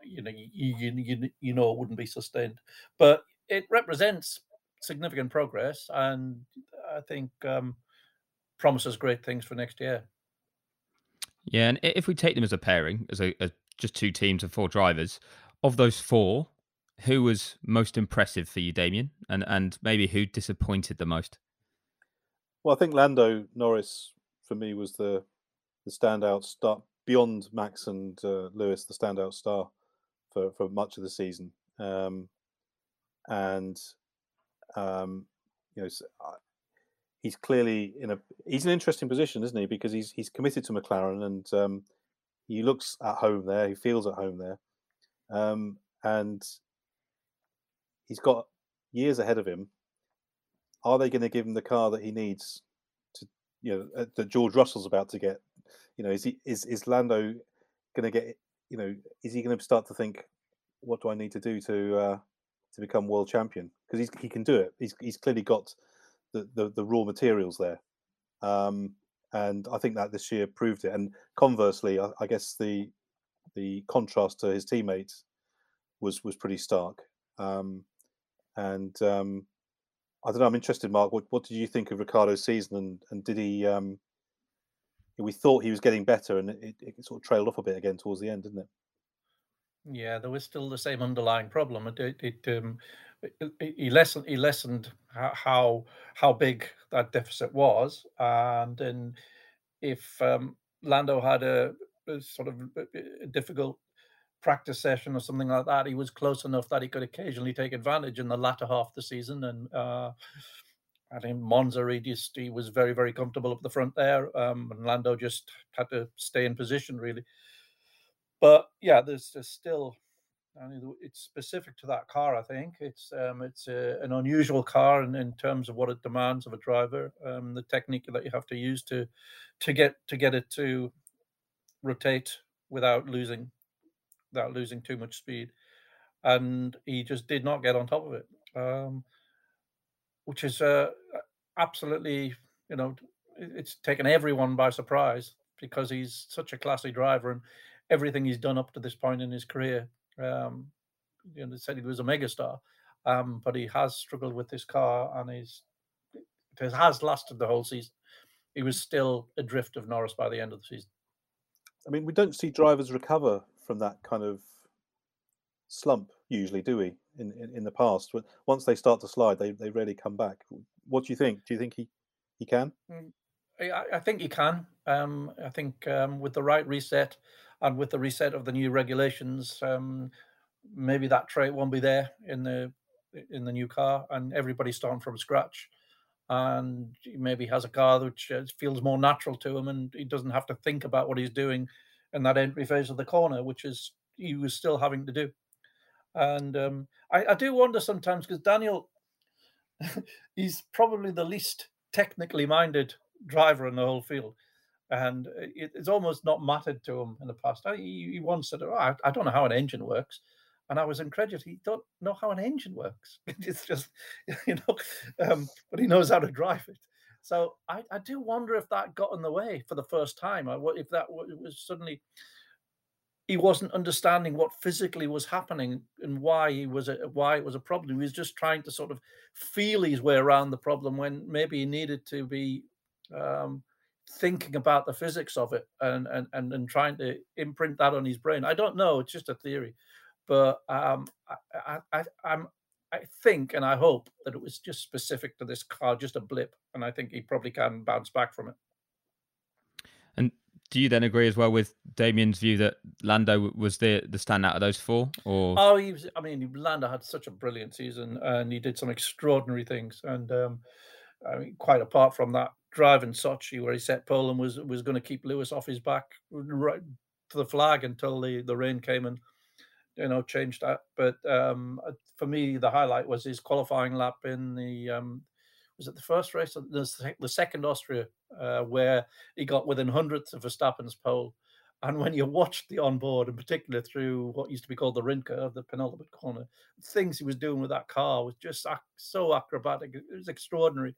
you know, you, you, you know, it wouldn't be sustained. But it represents significant progress, and I think um, promises great things for next year. Yeah, and if we take them as a pairing, as a as just two teams of four drivers, of those four, who was most impressive for you, Damien, and and maybe who disappointed the most? Well, I think Lando Norris for me was the the standout star beyond Max and uh, Lewis, the standout star for, for much of the season. Um, and um, you know, he's clearly in a he's an interesting position, isn't he? Because he's he's committed to McLaren and um, he looks at home there. He feels at home there, um, and he's got years ahead of him. Are they going to give him the car that he needs to, you know, uh, that George Russell's about to get? You know, is he is is Lando going to get you know, is he going to start to think, what do I need to do to uh, to become world champion? Because he can do it. He's he's clearly got the the, the raw materials there, um, and I think that this year proved it. And conversely, I, I guess the the contrast to his teammates was was pretty stark. Um, and um, I don't know. I'm interested, Mark. What what did you think of Ricciardo's season, and and did he? Um, we thought he was getting better, and it, it sort of trailed off a bit again towards the end, didn't it? Yeah, there was still the same underlying problem. It, it, it um, he lessened he lessened how how big that deficit was, and then if um, Lando had a, a sort of a difficult practice session or something like that, he was close enough that he could occasionally take advantage in the latter half of the season and. Uh, I think Monza he just he was very very comfortable up the front there, um, and Lando just had to stay in position really. But yeah, there's, there's still I mean, it's specific to that car. I think it's um, it's a, an unusual car in, in terms of what it demands of a driver, um, the technique that you have to use to to get to get it to rotate without losing without losing too much speed, and he just did not get on top of it. Um, which is uh, absolutely, you know, it's taken everyone by surprise because he's such a classy driver and everything he's done up to this point in his career. Um, you know, they said he was a megastar, um, but he has struggled with this car and he's it has lasted the whole season. He was still adrift of Norris by the end of the season. I mean, we don't see drivers recover from that kind of slump usually, do we? In, in, in the past, but once they start to slide, they they rarely come back. What do you think? Do you think he he can? Mm, I, I think he can. Um, I think um, with the right reset and with the reset of the new regulations, um, maybe that trait won't be there in the in the new car, and everybody's starting from scratch. And maybe has a car which uh, feels more natural to him, and he doesn't have to think about what he's doing in that entry phase of the corner, which is he was still having to do. And um, I, I do wonder sometimes because Daniel, he's probably the least technically minded driver in the whole field. And it, it's almost not mattered to him in the past. He, he once said, oh, I, I don't know how an engine works and I was incredulous. He don't know how an engine works. it's just, you know, um, but he knows how to drive it. So I, I do wonder if that got in the way for the first time. If that was suddenly he wasn't understanding what physically was happening and why he was a, why it was a problem. He was just trying to sort of feel his way around the problem when maybe he needed to be um, thinking about the physics of it and, and and and trying to imprint that on his brain. I don't know. It's just a theory, but um, I, I, I'm I think and I hope that it was just specific to this car, just a blip, and I think he probably can bounce back from it. And do you then agree as well with Damien's view that Lando was the the standout of those four? Or oh, he was. I mean, Lando had such a brilliant season, and he did some extraordinary things. And um, I mean, quite apart from that drive in Sochi where he set pole and was was going to keep Lewis off his back right to the flag until the the rain came and you know changed that. But um, uh, for me, the highlight was his qualifying lap in the um, was it the first race, the, the second Austria, uh, where he got within hundredths of Verstappen's pole. And when you watched the onboard, in particular through what used to be called the Rindt, the penultimate corner, things he was doing with that car was just so acrobatic. It was extraordinary.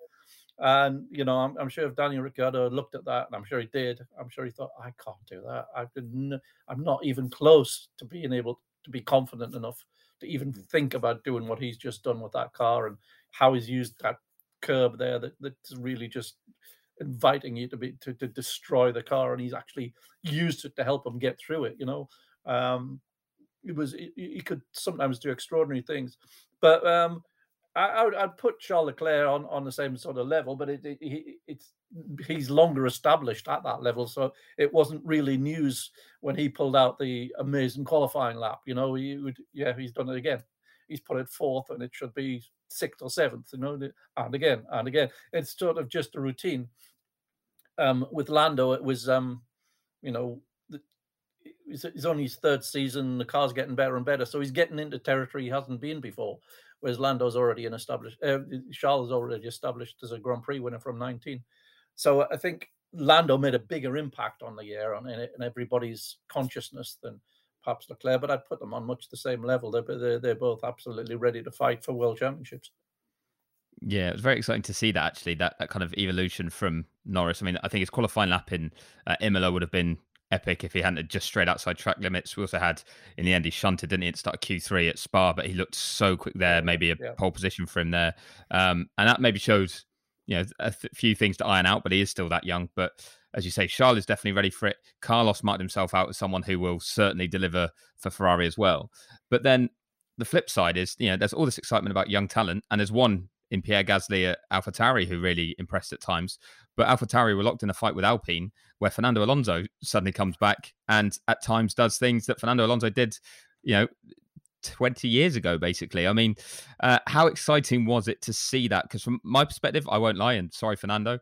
And you know, I'm, I'm, sure if Daniel Ricciardo looked at that, and I'm sure he did, I'm sure he thought, I can't do that. I could, I'm not even close to being able to be confident enough to even mm. think about doing what he's just done with that car and how he's used that curb there that, that's really just inviting you to be to, to destroy the car and he's actually used it to help him get through it you know um it was he, could sometimes do extraordinary things but um I, I would I'd put Charles Leclerc on, on the same sort of level, but it, it, it's he's longer established at that level, so it wasn't really news when he pulled out the amazing qualifying lap. You know, he would yeah, he's done it again. He's put it fourth, and it should be sixth or seventh, you know, and again and again. It's sort of just a routine. Um, with Lando, it was, um, you know, it's only his third season. The car's getting better and better, so he's getting into territory he hasn't been before. Whereas Lando's already an established, uh, Charles is already established as a Grand Prix winner from 19. So I think Lando made a bigger impact on the year on in, in everybody's consciousness than perhaps Leclerc, but I'd put them on much the same level. They're, they're, they're both absolutely ready to fight for world championships. Yeah, it was very exciting to see that actually, that, that kind of evolution from Norris. I mean, I think his qualifying lap in uh, Imola would have been epic if he hadn't just straight outside track limits. We also had in the end he shunted, didn't he? It started Q3 at Spa, but he looked so quick there. Maybe a yeah. pole position for him there, um, and that maybe shows you know a th- few things to iron out. But he is still that young. But as you say, Charles is definitely ready for it. Carlos marked himself out as someone who will certainly deliver for Ferrari as well. But then the flip side is, you know, there's all this excitement about young talent, and there's one in Pierre Gasly at AlphaTauri who really impressed at times. But AlphaTauri were locked in a fight with Alpine, where Fernando Alonso suddenly comes back and at times does things that Fernando Alonso did, you know, 20 years ago, basically. I mean, uh, how exciting was it to see that? Because from my perspective, I won't lie, and sorry, Fernando,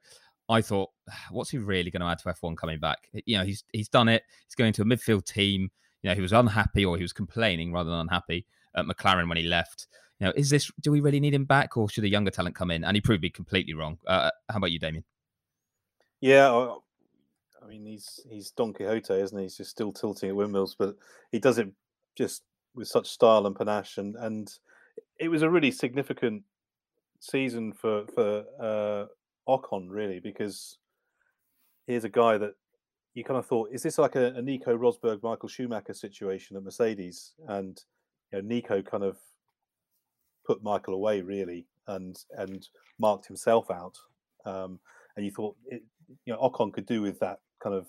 I thought, what's he really going to add to F1 coming back? You know, he's he's done it. He's going to a midfield team. You know, he was unhappy or he was complaining rather than unhappy at McLaren when he left. You know, is this do we really need him back or should a younger talent come in? And he proved me completely wrong. Uh, how about you, Damien? Yeah, I mean he's he's Don Quixote, isn't he? He's just still tilting at windmills, but he does it just with such style and panache, and and it was a really significant season for for uh, Ocon, really, because here's a guy that you kind of thought, is this like a, a Nico Rosberg, Michael Schumacher situation at Mercedes? And you know, Nico kind of put Michael away really, and and marked himself out. Um, and you thought, it, you know, Ocon could do with that kind of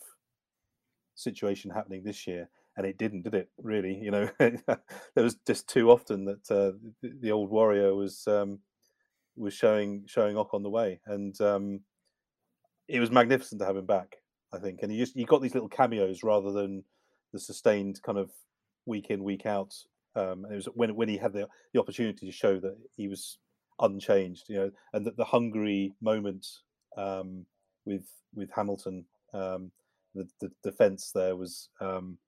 situation happening this year, and it didn't, did it? Really, you know, there was just too often that uh, the, old warrior was um, was showing showing Ocon the way, and um, it was magnificent to have him back. I think, and he just you got these little cameos rather than the sustained kind of week in week out. Um, and it was when when he had the the opportunity to show that he was unchanged, you know, and that the Hungary moment um, with with Hamilton, um, the, the defense there was um,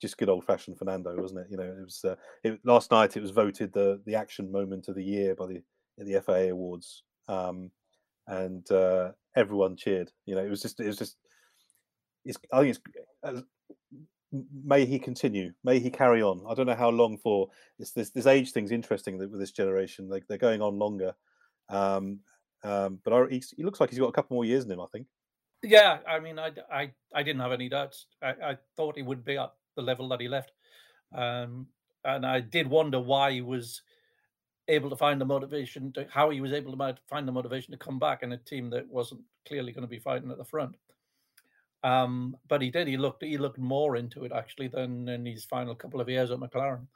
just good old fashioned Fernando, wasn't it? You know, it was uh, it, last night. It was voted the the action moment of the year by the the FIA awards, um, and uh, everyone cheered. You know, it was just it was just. It's, I think it's. May he continue. May he carry on. I don't know how long for. It's this this age thing's interesting with this generation. Like they're going on longer, um, um, but I, he looks like he's got a couple more years in him. I think. Yeah, I mean, I, I, I didn't have any doubts. I, I thought he would be at the level that he left, um, and I did wonder why he was able to find the motivation to how he was able to find the motivation to come back in a team that wasn't clearly going to be fighting at the front. Um, but he did. He looked. He looked more into it actually than in his final couple of years at McLaren.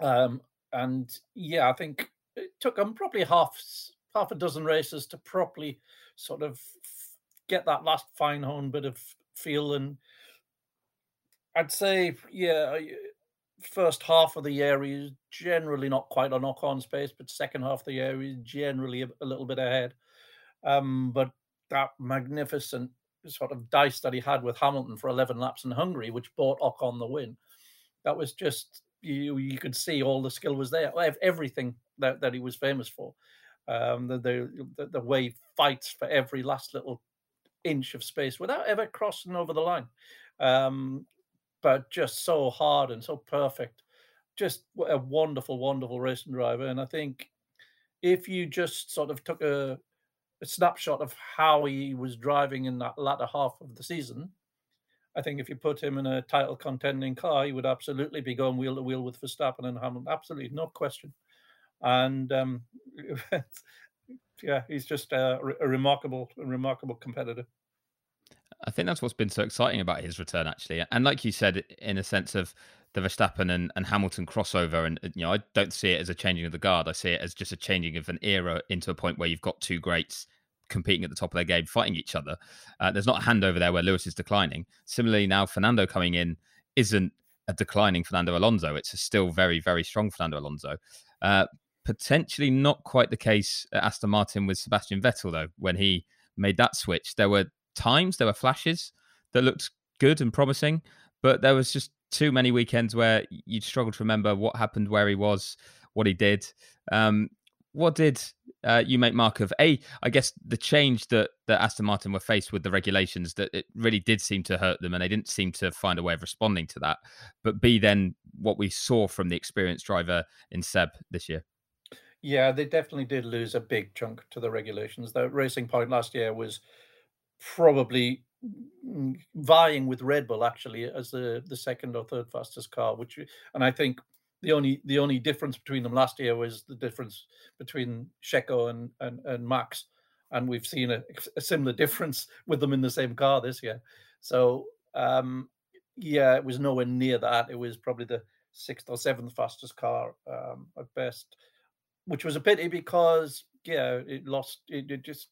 Um, and yeah, I think it took him probably half half a dozen races to properly sort of get that last fine honed bit of feel. And I'd say, yeah, first half of the year is generally not quite on space, but second half of the year is generally a, a little bit ahead. Um, but that magnificent sort of dice that he had with Hamilton for 11 laps in Hungary, which bought Ocon the win, that was just you you could see all the skill was there, everything that, that he was famous for. Um, the, the the way he fights for every last little inch of space without ever crossing over the line, um, but just so hard and so perfect. Just a wonderful, wonderful racing driver, and I think if you just sort of took a, a snapshot of how he was driving in that latter half of the season, I think if you put him in a title contending car, he would absolutely be going wheel to wheel with Verstappen and Hamilton. Absolutely, no question. And um, yeah, he's just a, a remarkable, a remarkable competitor. I think that's what's been so exciting about his return, actually. And like you said, in a sense of the Verstappen and, and Hamilton crossover, and you know, I don't see it as a changing of the guard. I see it as just a changing of an era into a point where you've got two greats competing at the top of their game, fighting each other. Uh, there's not a handover there where Lewis is declining. Similarly, now Fernando coming in isn't a declining Fernando Alonso. It's a still very, very strong Fernando Alonso. Uh, potentially not quite the case at Aston Martin with Sebastian Vettel, though, when he made that switch. There were times, there were flashes that looked good and promising, but there was just too many weekends where you'd struggle to remember what happened, where he was, what he did. Um, what did uh, you make mark of? A, I guess the change that that Aston Martin were faced with the regulations that it really did seem to hurt them, and they didn't seem to find a way of responding to that. But B, then what we saw from the experienced driver in Seb this year. Yeah, they definitely did lose a big chunk to the regulations. The Racing Point last year was probably vying with Red Bull actually as the the second or third fastest car, which and I think the only the only difference between them last year was the difference between Checo and and, and Max, and we've seen a, a, similar difference with them in the same car this year. So um, yeah, it was nowhere near that. It was probably the sixth or seventh fastest car um, at best, which was a pity because yeah, it lost. It, it just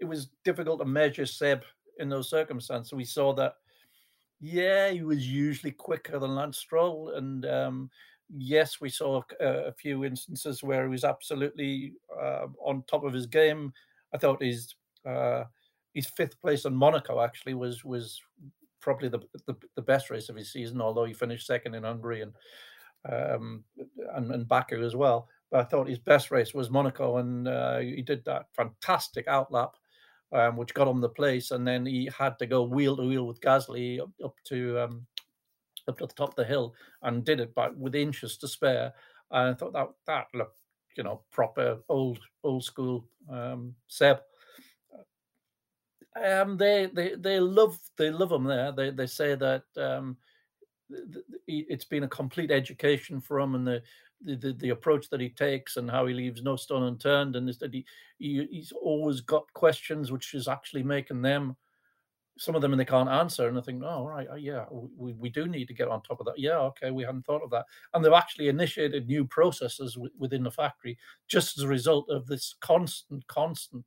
it was difficult to measure Seb in those circumstances. We saw that. Yeah, he was usually quicker than Lance Stroll, and um, yes, we saw a, a, few instances where he was absolutely uh, on top of his game. I thought his uh, his fifth place in Monaco actually was was probably the, the, the best race of his season, although he finished second in Hungary and um, and, and Baku as well. But I thought his best race was Monaco, and uh, he did that fantastic outlap. Um, which got him the place, and then he had to go wheel to wheel with Gasly up, up to um, up to the top of the hill and did it but with inches to spare. And I thought that that looked, you know, proper old old school um, Seb. Um, they they they love they love him there. They they say that um, it's been a complete education for him and the, the the approach that he takes and how he leaves no stone unturned and is that he, he he's always got questions which is actually making them some of them and they can't answer and I think oh right uh, yeah we, we do need to get on top of that. Yeah okay we hadn't thought of that. And they've actually initiated new processes w- within the factory just as a result of this constant constant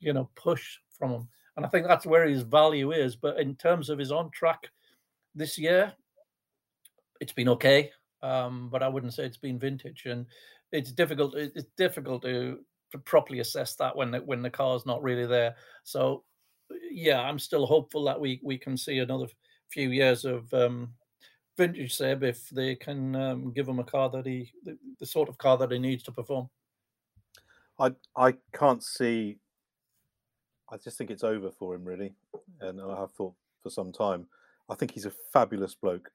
you know push from him and I think that's where his value is but in terms of his on track this year it's been okay um, but I wouldn't say it's been vintage and it's difficult it's difficult to to properly assess that when the, when the car's not really there so yeah, I'm still hopeful that we we can see another few years of um, vintage Seb if they can um, give him a car that he the, the, sort of car that he needs to perform. I I can't see. I just think it's over for him really, and I have thought for some time. I think he's a fabulous bloke,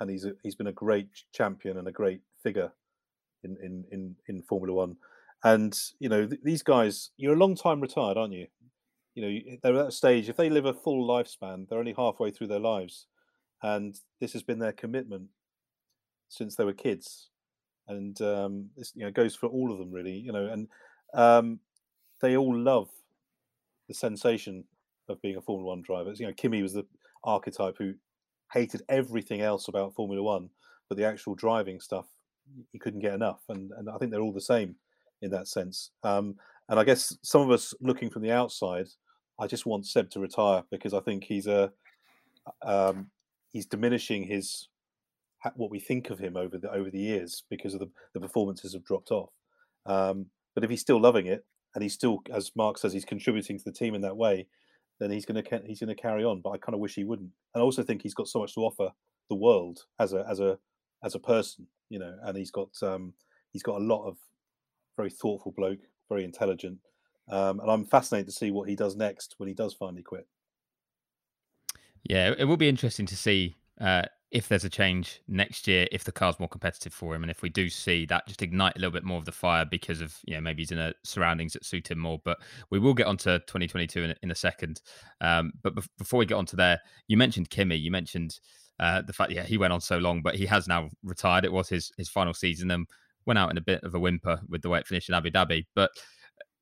and he's a, he's been a great champion and a great figure in in in, in Formula One. And you know th- these guys, you're a long time retired, aren't you? you know they're at a stage if they live a full lifespan they're only halfway through their lives and this has been their commitment since they were kids and um, this you know goes for all of them really you know and um, they all love the sensation of being a Formula One driver. You know, Kimi was the archetype who hated everything else about Formula One, but the actual driving stuff he couldn't get enough. And and I think they're all the same in that sense. Um, and I guess some of us looking from the outside I just want Seb to retire because I think he's a um, he's diminishing his what we think of him over the over the years because of the, the performances have dropped off. Um, but if he's still loving it and he's still, as Mark says, he's contributing to the team in that way, then he's going to he's going to carry on. But I kind of wish he wouldn't. And I also think he's got so much to offer the world as a as a as a person, you know. And he's got um, he's got a lot of very thoughtful bloke, very intelligent, um, and I'm fascinated to see what he does next when he does finally quit. Yeah, it will be interesting to see uh, if there's a change next year, if the car's more competitive for him, and if we do see that just ignite a little bit more of the fire because of you know maybe he's in a surroundings that suit him more. But we will get onto 2022 in, in a second. Um, but be- before we get onto there, you mentioned Kimi. You mentioned uh, the fact yeah he went on so long, but he has now retired. It was his his final season and went out in a bit of a whimper with the way it finished in Abu Dhabi. But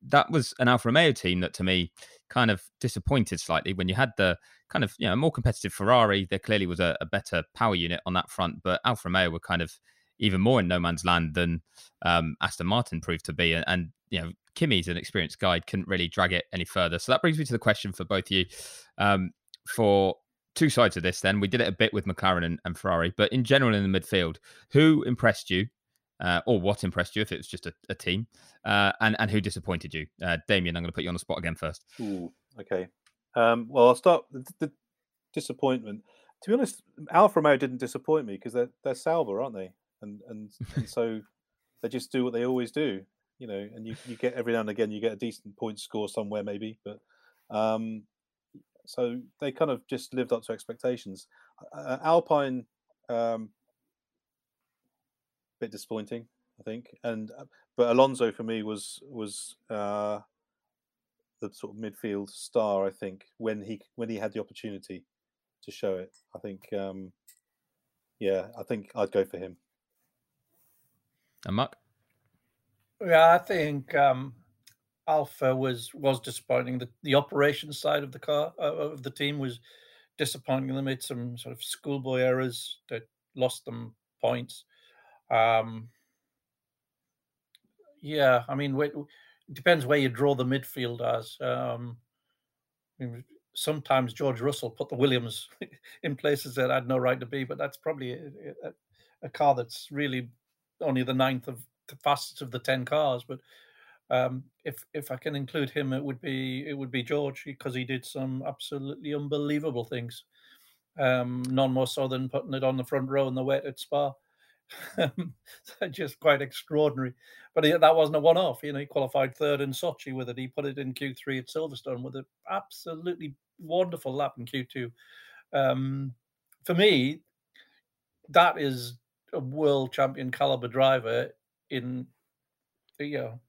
that was an Alfa Romeo team that to me kind of disappointed slightly when you had the kind of you know more competitive Ferrari. There clearly was a, a better power unit on that front, but Alfa Romeo were kind of even more in no man's land than um, Aston Martin proved to be. And, and, you know, Kimi's an experienced guide, couldn't really drag it any further. So that brings me to the question for both of you. Um, for two sides of this, then we did it a bit with McLaren and, and Ferrari, but in general in the midfield, who impressed you uh, or what impressed you if it was just a, a team, uh, and and who disappointed you? Uh, Damien, I'm going to put you on the spot again first. Ooh, okay. Um, well, I'll start the, the, disappointment. To be honest, Alfa Romeo didn't disappoint me because they're they're Sauber, aren't they? And and, and so they just do what they always do, you know. And you, you get every now and again you get a decent point score somewhere maybe, but um, so they kind of just lived up to expectations. Uh, Alpine um, bit disappointing, I think. And uh, but Alonso for me was was uh, the sort of midfield star. I think when he when he had the opportunity to show it, I think um, yeah, I think I'd go for him. And Mark, yeah, I think um, Alfa was was disappointing. The the operations side of the car uh, of the team was disappointing. They made some sort of schoolboy errors that lost them points. Um, yeah, I mean, it depends where you draw the midfield as. Um, sometimes George Russell put the Williams in places that had no right to be, but that's probably a, a, a car that's really only the ninth of the fastest of the ten cars. But um, if if I can include him, it would be it would be George because he did some absolutely unbelievable things. Um, none more so than putting it on the front row in the wet at Spa. just quite extraordinary. But he, that wasn't a one off. You know, he qualified third in Sochi with it. He put it in Q3 at Silverstone with an absolutely wonderful lap in Q2. Um, for me, that is a world champion caliber driver in, you know,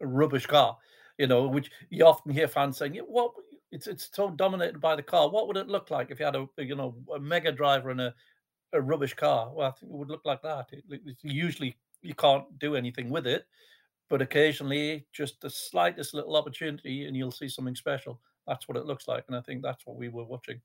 a rubbish car. You know, which you often hear fans saying, "What? It's it's so dominated by the car. What would it look like if you had a you know a mega driver and a a rubbish car. Well, I think it would look like that. It, it, usually, you can't do anything with it, but occasionally, just the slightest little opportunity, and you'll see something special. That's what it looks like, and I think that's what we were watching.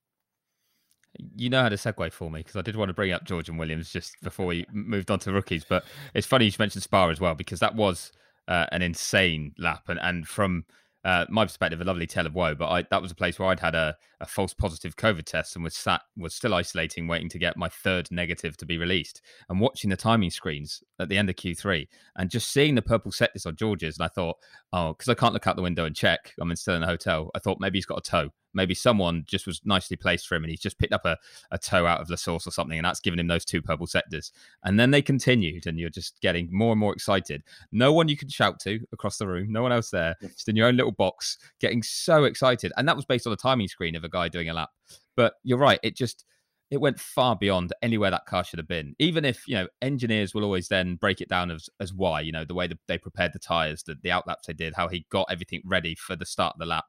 You know how to segue for me because I did want to bring up George and Williams just before we moved on to rookies, but it's funny you mentioned Spa as well because that was uh, an insane lap, and and from uh, my perspective, a lovely tale of woe. But I, that was a place where I'd had a, a, false positive COVID test and was sat, was still isolating, waiting to get my third negative to be released, and watching the timing screens at the end of Q3, and just seeing the purple set list on George's, and I thought, oh, because I can't look out the window and check, I'm still in a hotel. I thought maybe he's got a tow, maybe someone just was nicely placed for him and he's just picked up a, a tow out of the source or something and that's given him those two purple sectors. And then they continued and you're just getting more and more excited. No one you can shout to across the room no one else there just in your own little box getting so excited. And that was based on the timing screen of a guy doing a lap. But you're right it just it went far beyond anywhere that car should have been. Even if you know engineers will always then break it down as as why you know the way that they prepared the tires, the the outlaps they did, how he got everything ready for the start of the lap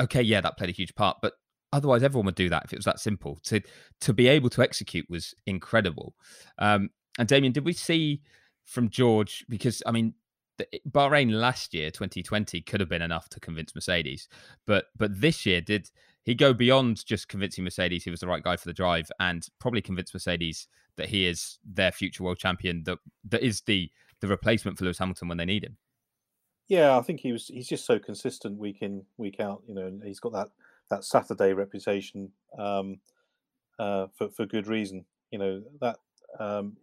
okay, yeah, that played a huge part, but otherwise everyone would do that if it was that simple. To to be able to execute was incredible. Um, and Damien, did we see from George? Because I mean, the, Bahrain last year, 2020, could have been enough to convince Mercedes, but but this year did he go beyond just convincing Mercedes he was the right guy for the drive and probably convince Mercedes that he is their future world champion that that is the the replacement for Lewis Hamilton when they need him. Yeah, I think he was. He's just so consistent week in, week out. You know, and he's got that that Saturday reputation um, uh, for for good reason. You know that. Um,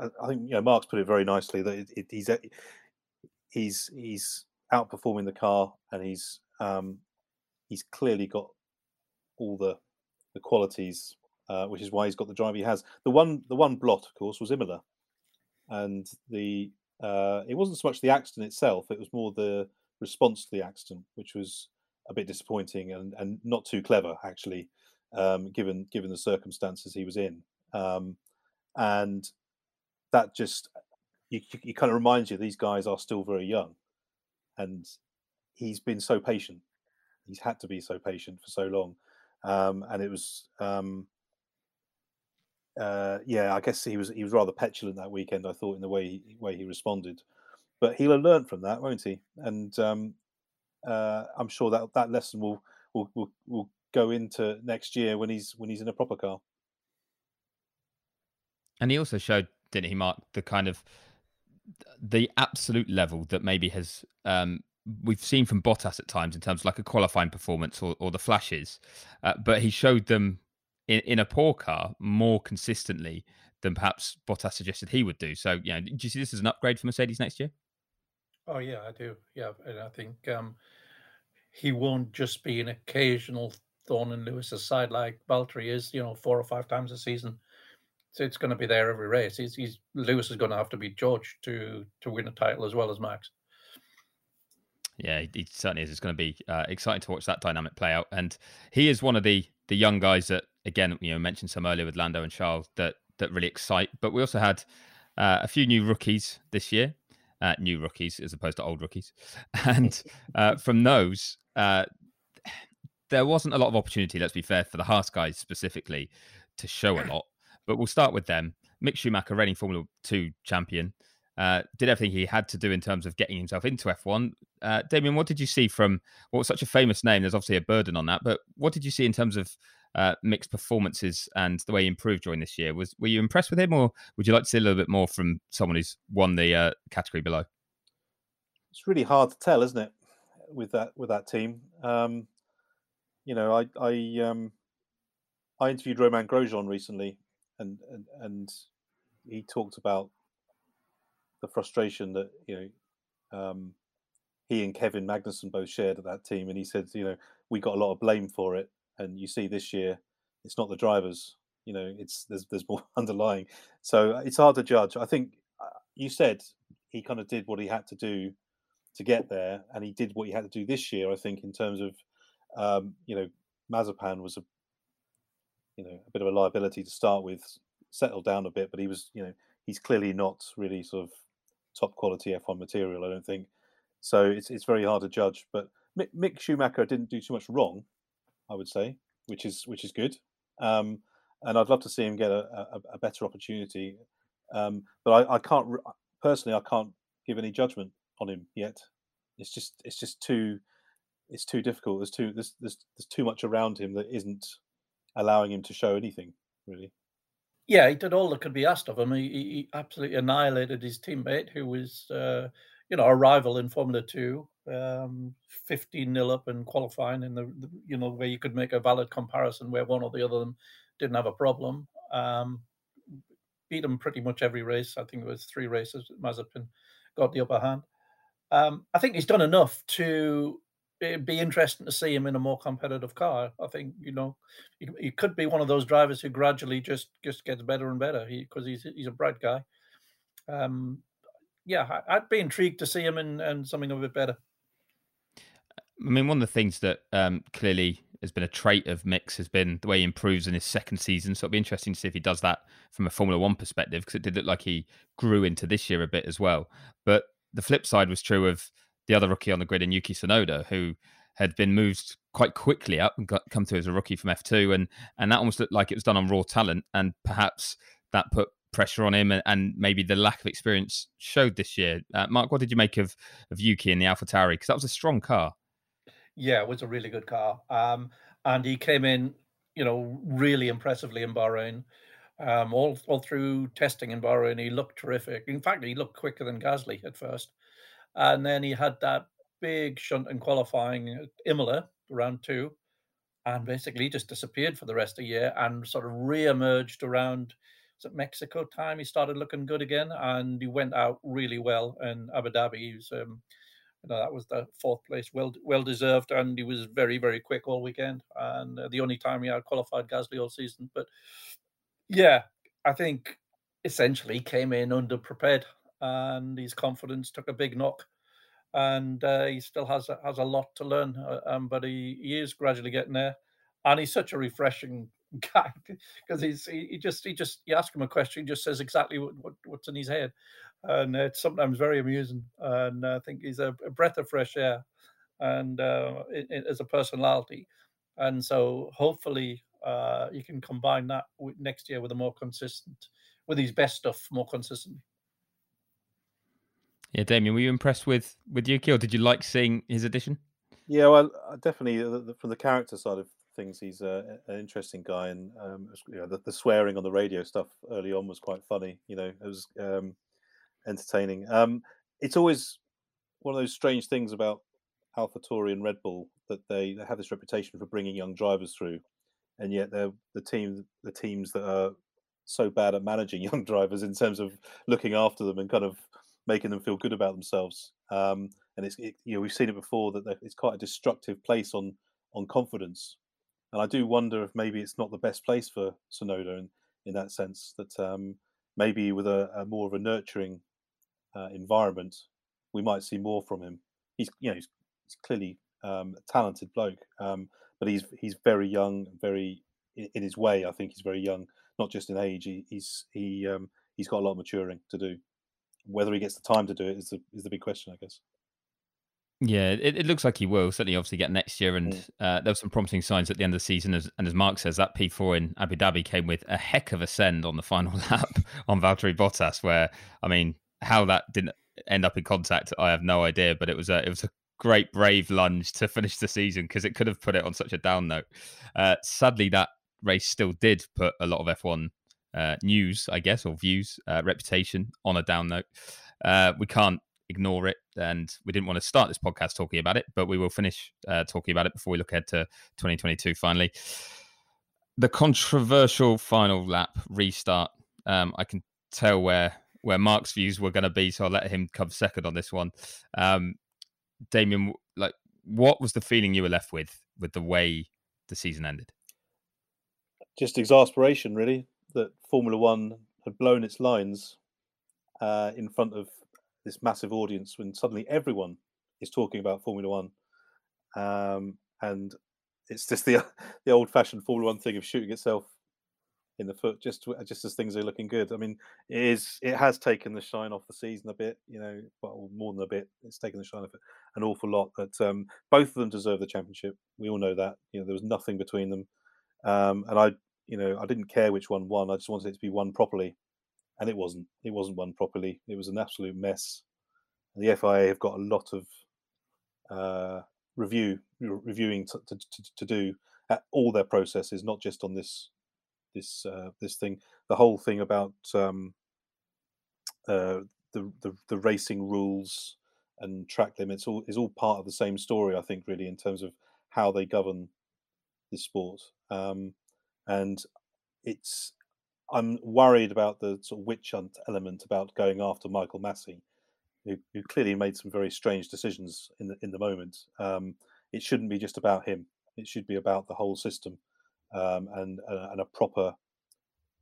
I think you know Mark's put it very nicely that it, it, he's he's he's outperforming the car and he's um, he's clearly got all the the qualities, uh, which is why he's got the drive he has. The one the one blot, of course, was Imola, and the uh, it wasn't so much the accident itself; it was more the response to the accident, which was a bit disappointing and, and not too clever, actually, um, given given the circumstances he was in. Um, and that just you, you kind of reminds you these guys are still very young, and he's been so patient. He's had to be so patient for so long, um, and it was um, uh, yeah, I guess he was he was rather petulant that weekend. I thought in the way he, way he responded, but he'll have learned from that, won't he? And um, uh, I'm sure that that lesson will, will will will go into next year when he's when he's in a proper car. And he also showed, didn't he, Mark, the kind of the absolute level that maybe has um, we've seen from Bottas at times in terms of like a qualifying performance or, or the flashes, uh, but he showed them in, in a poor car more consistently than perhaps Bottas suggested he would do. So, yeah, do you see this as an upgrade for Mercedes next year? Oh yeah, I do. Yeah, and I think um, he won't just be an occasional thorn in Lewis's side like Valtteri is. You know, four or five times a season. So it's going to be there every race. He's, he's Lewis is going to have to beat George to to win a title as well as Max. Yeah, he certainly is. It's going to be uh, exciting to watch that dynamic play out. And he is one of the the young guys that, again, you know, mentioned some earlier with Lando and Charles that that really excite. But we also had uh, a few new rookies this year, uh, new rookies as opposed to old rookies, and uh, from those, uh, there wasn't a lot of opportunity. Let's be fair for the Haas guys specifically to show a lot. But we'll start with them. Mick Schumacher, reigning Formula Two champion. Uh, did everything he had to do in terms of getting himself into F1. Uh, Damien, what did you see from was such a famous name? There's obviously a burden on that, but what did you see in terms of uh, mixed performances and the way he improved during this year? Was were you impressed with him, or would you like to see a little bit more from someone who's won the uh, category below? It's really hard to tell, isn't it, with that with that team? Um, you know, I I um, I interviewed Romain Grosjean recently, and and, and he talked about the frustration that you know um, he and Kevin Magnussen both shared at that team, and he said, you know, we got a lot of blame for it, and you see this year, it's not the drivers, you know, it's there's there's more underlying, so uh, it's hard to judge. I think uh, you said he kind of did what he had to do to get there, and he did what he had to do this year. I think in terms of, um, you know, Mazepin was a, you know, a bit of a liability to start with, settled down a bit, but he was, you know, he's clearly not really sort of top quality F1 material. I don't think so. It's it's very hard to judge. But Mick, Mick Schumacher didn't do too much wrong, I would say, which is which is good. Um, and I'd love to see him get a, a, a better opportunity. Um, but I, I can't personally, I can't give any judgment on him yet. It's just it's just too it's too difficult. There's too there's there's, there's too much around him that isn't allowing him to show anything really. Yeah, he did all that could be asked of him. He, he absolutely annihilated his teammate, who was, uh, you know, a rival in Formula Two, um, 15 nil up in qualifying in the, the, you know, where you could make a valid comparison where one or the other of them didn't have a problem. Um, beat him pretty much every race. I think it was three races. Mazepin got the upper hand. Um, I think he's done enough to it'd be interesting to see him in a more competitive car. I think you know he, he could be one of those drivers who gradually just just gets better and better because he, he's he's a bright guy. Um, yeah, I, would be intrigued to see him in, in something a bit better. I mean, one of the things that um, clearly has been a trait of Mick's has been the way he improves in his second season. So it'll be interesting to see if he does that from a Formula One perspective because it did look like he grew into this year a bit as well. But the flip side was true of the other rookie on the grid, in Yuki Tsunoda, who had been moved quite quickly up and got, come through as a rookie from F2, and and that almost looked like it was done on raw talent, and perhaps that put pressure on him, and, and maybe the lack of experience showed this year. Uh, Mark, what did you make of of Yuki in the AlphaTauri? Because that was a strong car. Yeah, it was a really good car, um, and he came in, you know, really impressively in Bahrain. Um, all all through testing in Bahrain, he looked terrific. In fact, he looked quicker than Gasly at first. and then he had that big shunt in qualifying Imola round two, and basically just disappeared for the rest of the year and sort of re-emerged around was it Mexico time. He started looking good again, and he went out really well in Abu Dhabi. He was, um, you know, that was the fourth place, well well deserved, and he was very very quick all weekend, and uh, the only time he had qualified Gasly all season. But yeah, I think essentially came in underprepared, and his confidence took a big knock and uh, he still has has a lot to learn. Uh, um, but he, he is gradually getting there, and he's such a refreshing guy because he's he, he, just he just you ask him a question, he just says exactly what, what what's in his head, and it's sometimes very amusing. And I think he's a, a breath of fresh air, and uh, it, it, as a personality, and so hopefully uh, you can combine that with next year with a more consistent, with his best stuff more consistently. Yeah, Damien, were you impressed with with Yuki, or did you like seeing his addition? Yeah, well, uh, definitely uh, from the character side of things, he's a, an interesting guy, and um, you know, the, the, swearing on the radio stuff early on was quite funny. You know, it was um, entertaining. Um, it's always one of those strange things about AlphaTauri and Red Bull that they, they have this reputation for bringing young drivers through, and yet they're the team the teams that are so bad at managing young drivers in terms of looking after them and kind of making them feel good about themselves. Um, and it's it, you know we've seen it before that it's quite a destructive place on on confidence. And I do wonder if maybe it's not the best place for Tsunoda in, in that sense. That um, maybe with a, a, more of a nurturing uh, environment, we might see more from him. He's you know he's, he's clearly um, a talented bloke, um, but he's he's very young, very in, in, his way. I think he's very young, not just in age. He, he's he um, he's got a lot of maturing to do whether he gets the time to do it is the is the big question, I guess. Yeah, it, it looks like he will certainly obviously get next year, and mm. uh, there were some promising signs at the end of the season. As, and as Mark says, that P4 in Abu Dhabi came with a heck of a send on the final lap on Valtteri Bottas. Where I mean, how that didn't end up in contact, I have no idea. But it was a it was a great brave lunge to finish the season because it could have put it on such a down note. Uh, sadly, that race still did put a lot of F1 uh, news, I guess, or views, uh, reputation on a down note. Uh, we can't ignore it, and we didn't want to start this podcast talking about it, but we will finish uh, talking about it before we look ahead to 2022. Finally, the controversial final lap restart. Um, I can tell where where Mark's views were going to be, so I'll let him come second on this one. Um, Damien, like, what was the feeling you were left with with the way the season ended? Just exasperation, really that Formula One had blown its lines uh, in front of this massive audience when suddenly everyone is talking about Formula One, um, and it's just the the old fashioned Formula One thing of shooting itself in the foot just just as things are looking good. I mean, it is it has taken the shine off the season a bit, you know, well more than a bit. It's taken the shine off it an awful lot. But um, both of them deserve the championship. We all know that. You know, there was nothing between them, um, and I you know, I didn't care which one won. I just wanted it to be won properly, and it wasn't. It wasn't won properly. It was an absolute mess. The FIA have got a lot of uh, review reviewing to, to, to, do at all their processes, not just on this this uh, this thing. The whole thing about um, uh, the, the the racing rules and track limits all is all part of the same story. I think really in terms of how they govern this sport. Um, and it's I'm worried about the sort of witch hunt element about going after Michael Masi, who, who clearly made some very strange decisions in the in the moment. Um, it shouldn't be just about him. It should be about the whole system um, and uh, and a proper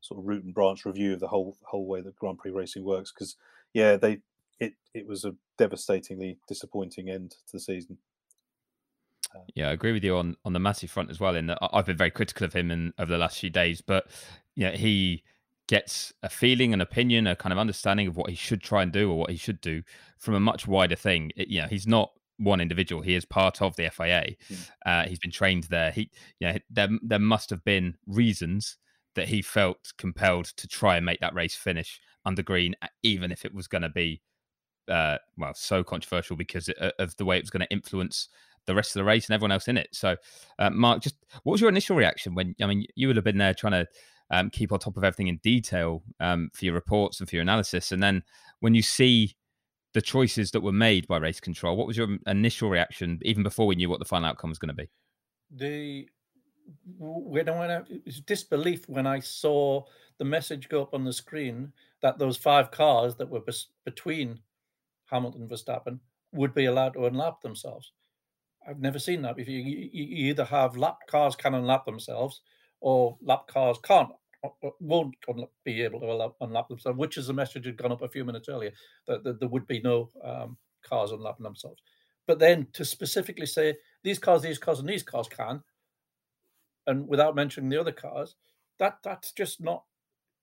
sort of root and branch review of the whole whole way that Grand Prix racing works. Because yeah, they it it was a devastatingly disappointing end to the season. Yeah, I agree with you on on the Masi front as well. In that I've been very critical of him in over the last few days, but yeah, he gets a feeling, an opinion, a kind of understanding of what he should try and do or what he should do from a much wider thing. It, you know, he's not one individual; he is part of the FIA. Mm. Uh, he's been trained there. He, you know, there there must have been reasons that he felt compelled to try and make that race finish under green, even if it was going to be uh, well so controversial because of the way it was going to influence the rest of the race and everyone else in it. So, uh, Mark, just what was your initial reaction when? I mean, you would have been there trying to um, keep on top of everything in detail um, for your reports and for your analysis, and then when you see the choices that were made by race control. What was your initial reaction, even before we knew what the final outcome was going to be? The when I out, it was disbelief when I saw the message go up on the screen that those five cars that were bes- between Hamilton and Verstappen would be allowed to unlap themselves. I've never seen that. You, you, you either have lap cars can unlap themselves, or lap cars can't won't be able to unlap themselves, which is the message had gone up a few minutes earlier that, that there would be no um, cars unlapping themselves. But then to specifically say these cars, these cars, and these cars can, and without mentioning the other cars, that that's just not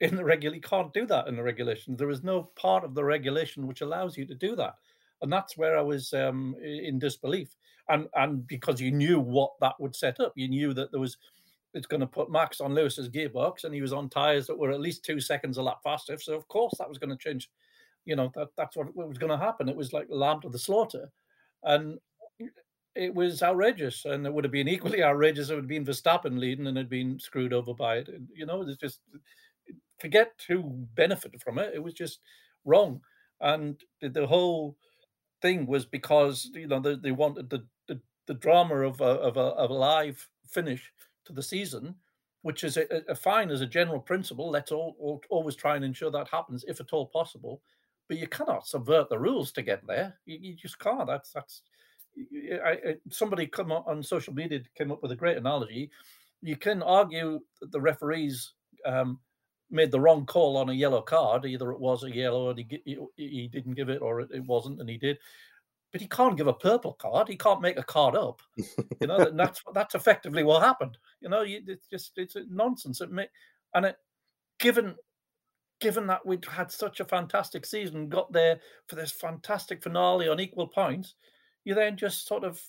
in the regular. You can't do that in the regulation. There is no part of the regulation which allows you to do that, and that's where I was um, in disbelief. And and because you knew what that would set up, you knew that there was it's going to put Max on Lewis's gearbox, and he was on tires that were at least two seconds a lap faster. So of course that was going to change. You know that that's what, what was going to happen. It was like the lamb to the slaughter, and it was outrageous. And it would have been equally outrageous. If it had been Verstappen leading and had been screwed over by it. You know, it's just forget who benefited from it. It was just wrong, and the, the whole thing was because you know they, they wanted the, the, the drama of a, of a, of a live finish to the season, which is a, a fine as a general principle. Let's all, all, always try and ensure that happens if at all possible. But you cannot subvert the rules to get there. You, you just can't. That's that's. I, I, somebody come on social media came up with a great analogy. You can argue that the referees um, made the wrong call on a yellow card. Either it was a yellow and he, he didn't give it, or it wasn't and he did but he can't give a purple card. He can't make a card up. You know, that's that's effectively what happened. You know, it's just it's nonsense. It may, and it, given given that we'd had such a fantastic season, got there for this fantastic finale on equal points, you then just sort of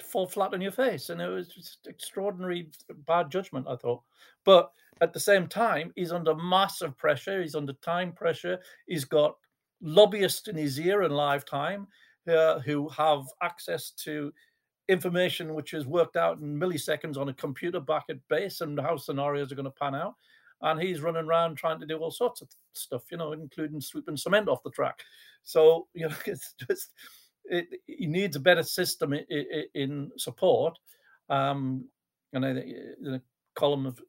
fall flat on your face, and it was just extraordinary bad judgment. I thought, but at the same time, he's under massive pressure. He's under time pressure. He's got lobbyists in his ear in live time uh, who have access to information which is worked out in milliseconds on a computer back at base and how scenarios are going to pan out. And he's running around trying to do all sorts of stuff, you know, including sweeping cement off the track. So, you know, it's just, it, he needs a better system in, in support. Um, and I, think the column of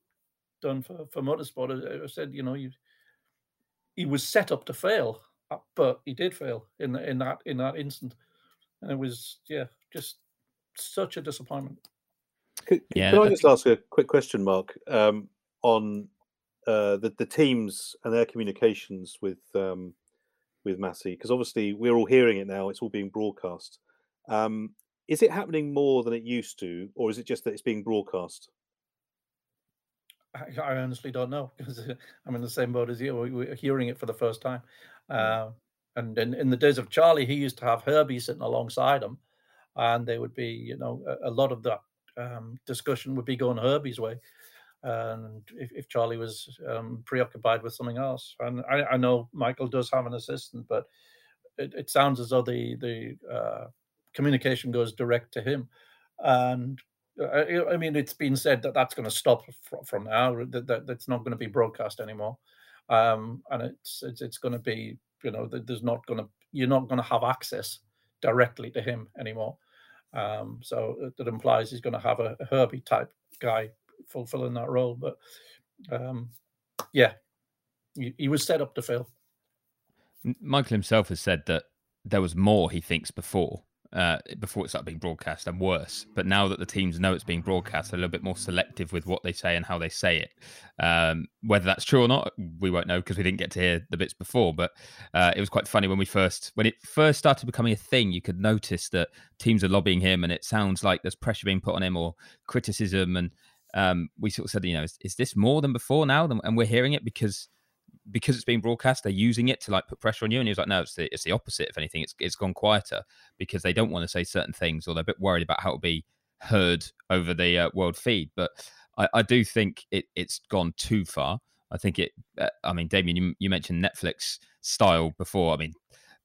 done for, for motorsport, I said, you know, he, he was set up to fail but he did fail in in that in that instant, and it was yeah, just such a disappointment. Could, yeah, can I, I just ask a quick question, Mark, um, on uh, the the teams and their communications with um, with Masi? Because obviously we're all hearing it now; it's all being broadcast. Um, is it happening more than it used to, or is it just that it's being broadcast? I, I honestly don't know because I'm in the same boat as you. We're hearing it for the first time. Uh, and in, in the days of Charlie, he used to have Herbie sitting alongside him, and they would be, you know, a, a lot of that um, discussion would be going Herbie's way. And if, if Charlie was um, preoccupied with something else, and I, I, know Michael does have an assistant, but it, it sounds as though the the uh, communication goes direct to him. And uh, I, mean, it's been said that that's going to stop from, from now. That, that that's not going to be broadcast anymore um, and it's it's, it's going to be you know there's not going to you're not going to have access directly to him anymore. Um, so that implies he's going to have a, a Herbie type guy fulfilling that role. But um, yeah, he, he was set up to fail. Michael himself has said that there was more he thinks before uh, before it started being broadcast and worse. But now that the teams know it's being broadcast, they're a little bit more selective with what they say and how they say it. Um, whether that's true or not, we won't know because we didn't get to hear the bits before. But uh, it was quite funny when we first, when it first started becoming a thing, you could notice that teams are lobbying him, and it sounds like there's pressure being put on him or criticism. And um, we sort of said, you know, is, is this more than before now? And we're hearing it because because it's being broadcast, they're using it to like put pressure on you. And he was like, no, it's the, it's the opposite. If anything, it's it's gone quieter because they don't want to say certain things or they're a bit worried about how it'll be heard over the uh, world feed. But I, I do think it, it's gone too far. I think it. Uh, I mean, Damien, you, you mentioned Netflix style before. I mean,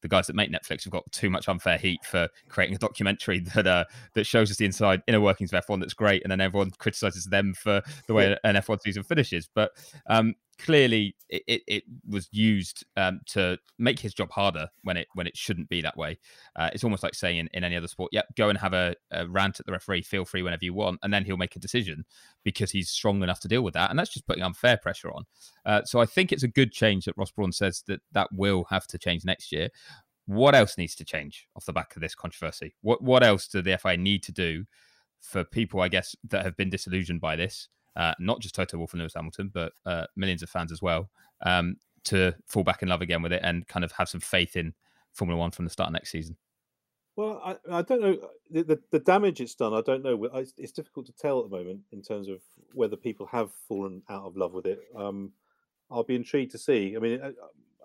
the guys that make Netflix have got too much unfair heat for creating a documentary that uh, that shows us the inside inner workings of F1 that's great, and then everyone criticizes them for the way an F1 season finishes. But um, clearly it, it, it was used um, to make his job harder when it when it shouldn't be that way. Uh, it's almost like saying in, any other sport, "Yep, go and have a, a, rant at the referee. Feel free whenever you want," and then he'll make a decision because he's strong enough to deal with that, and that's just putting unfair pressure on. Uh, so I think it's a good change that Ross Brawn says that that will have to change next year. What else needs to change off the back of this controversy? What what else do the FIA need to do for people, I guess, that have been disillusioned by this? Uh, not just Toto Wolff and Lewis Hamilton, but uh, millions of fans as well, um, to fall back in love again with it and kind of have some faith in Formula One from the start of next season? Well, I, I don't know the, the, the damage it's done. I don't know. It's, it's, difficult to tell at the moment in terms of whether people have fallen out of love with it. Um, I'll be intrigued to see. I mean, uh,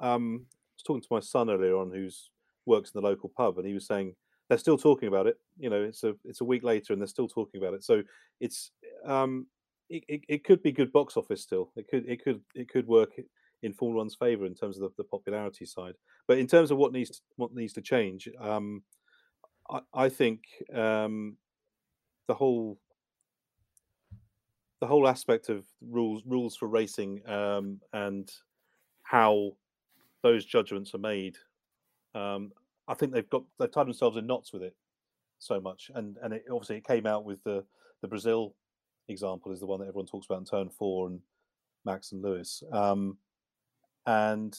um, I was talking to my son earlier on, who's works in the local pub, and he was saying they're still talking about it. You know, it's a it's a week later, and they're still talking about it. So it's um, it, it, could be good box office still. It could it could it could work in Formula One's favour in terms of the, the, popularity side. But in terms of what needs to, what needs to change, um, I, I, think um, the whole the whole aspect of rules rules for racing um, and how those judgments are made. Um, I think they've got they've tied themselves in knots with it so much, and and it, obviously it came out with the the Brazil example is the one that everyone talks about in turn four and Max and Lewis. Um, and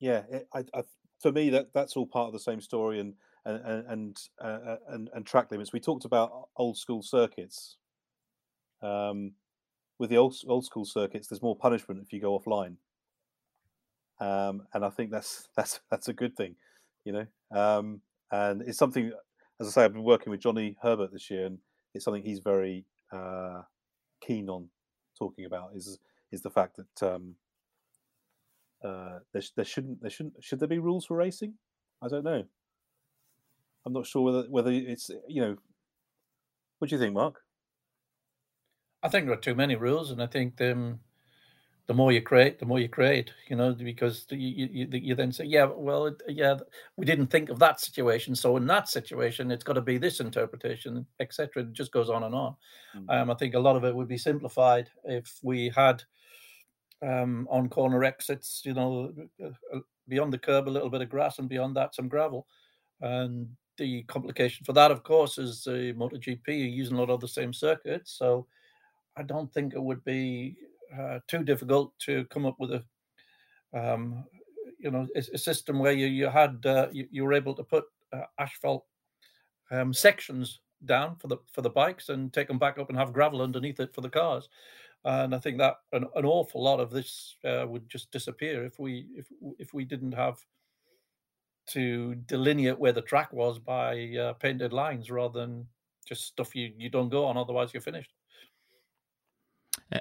yeah, it, I, I, for me that that's all part of the same story and and and uh, and, and track limits. We talked about old school circuits. Um, with the old old school circuits, there's more punishment if you go offline. Um, and I think that's that's that's a good thing, you know. Um, and it's something, as I say, I've been working with Johnny Herbert this year, and it's something he's very uh, keen on talking about is is the fact that um, uh, there, there shouldn't there shouldn't should there be rules for racing? I don't know. I'm not sure whether whether it's you know. What do you think, Mark? I think there are too many rules, and I think um, the more you create, the more you create, you know, because you, you, you then say, yeah, well, yeah, we didn't think of that situation. So in that situation, it's got to be this interpretation, etc. It just goes on and on. Mm-hmm. Um, I think a lot of it would be simplified if we had um, on corner exits, you know, uh, uh, beyond the curb, a little bit of grass and beyond that, some gravel. And the complication for that, of course, is the MotoGP are using a lot of the same circuits. So I don't think it would be uh, too difficult to come up with a um, you know a, a, system where you you had uh, you, you, were able to put uh, asphalt um, sections down for the for the bikes and take them back up and have gravel underneath it for the cars. And i think that an, an awful lot of this uh, would just disappear if we if if we didn't have to delineate where the track was by uh, painted lines rather than just stuff you you don't go on otherwise you're finished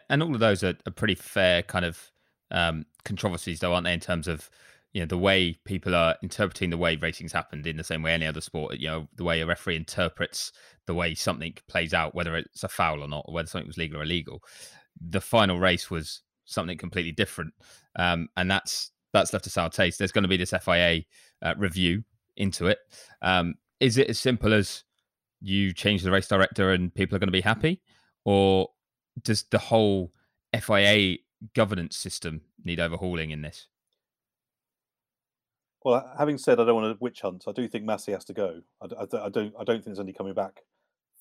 and all of those are, are pretty fair kind of um, controversies, though, aren't they? In terms of you know the way people are interpreting the way ratings happened in the same way any other sport. You know the way a referee interprets the way something plays out, whether it's a foul or not, or whether something was legal or illegal. The final race was something completely different, um, and that's that's left a sour taste. There's going to be this FIA uh, review into it. Um, is it as simple as you change the race director and people are going to be happy, or does the whole FIA governance system need overhauling in this? Well, having said I don't want to witch hunt, I do think Masi has to go. I, I, I, don't. I don't think there's any coming back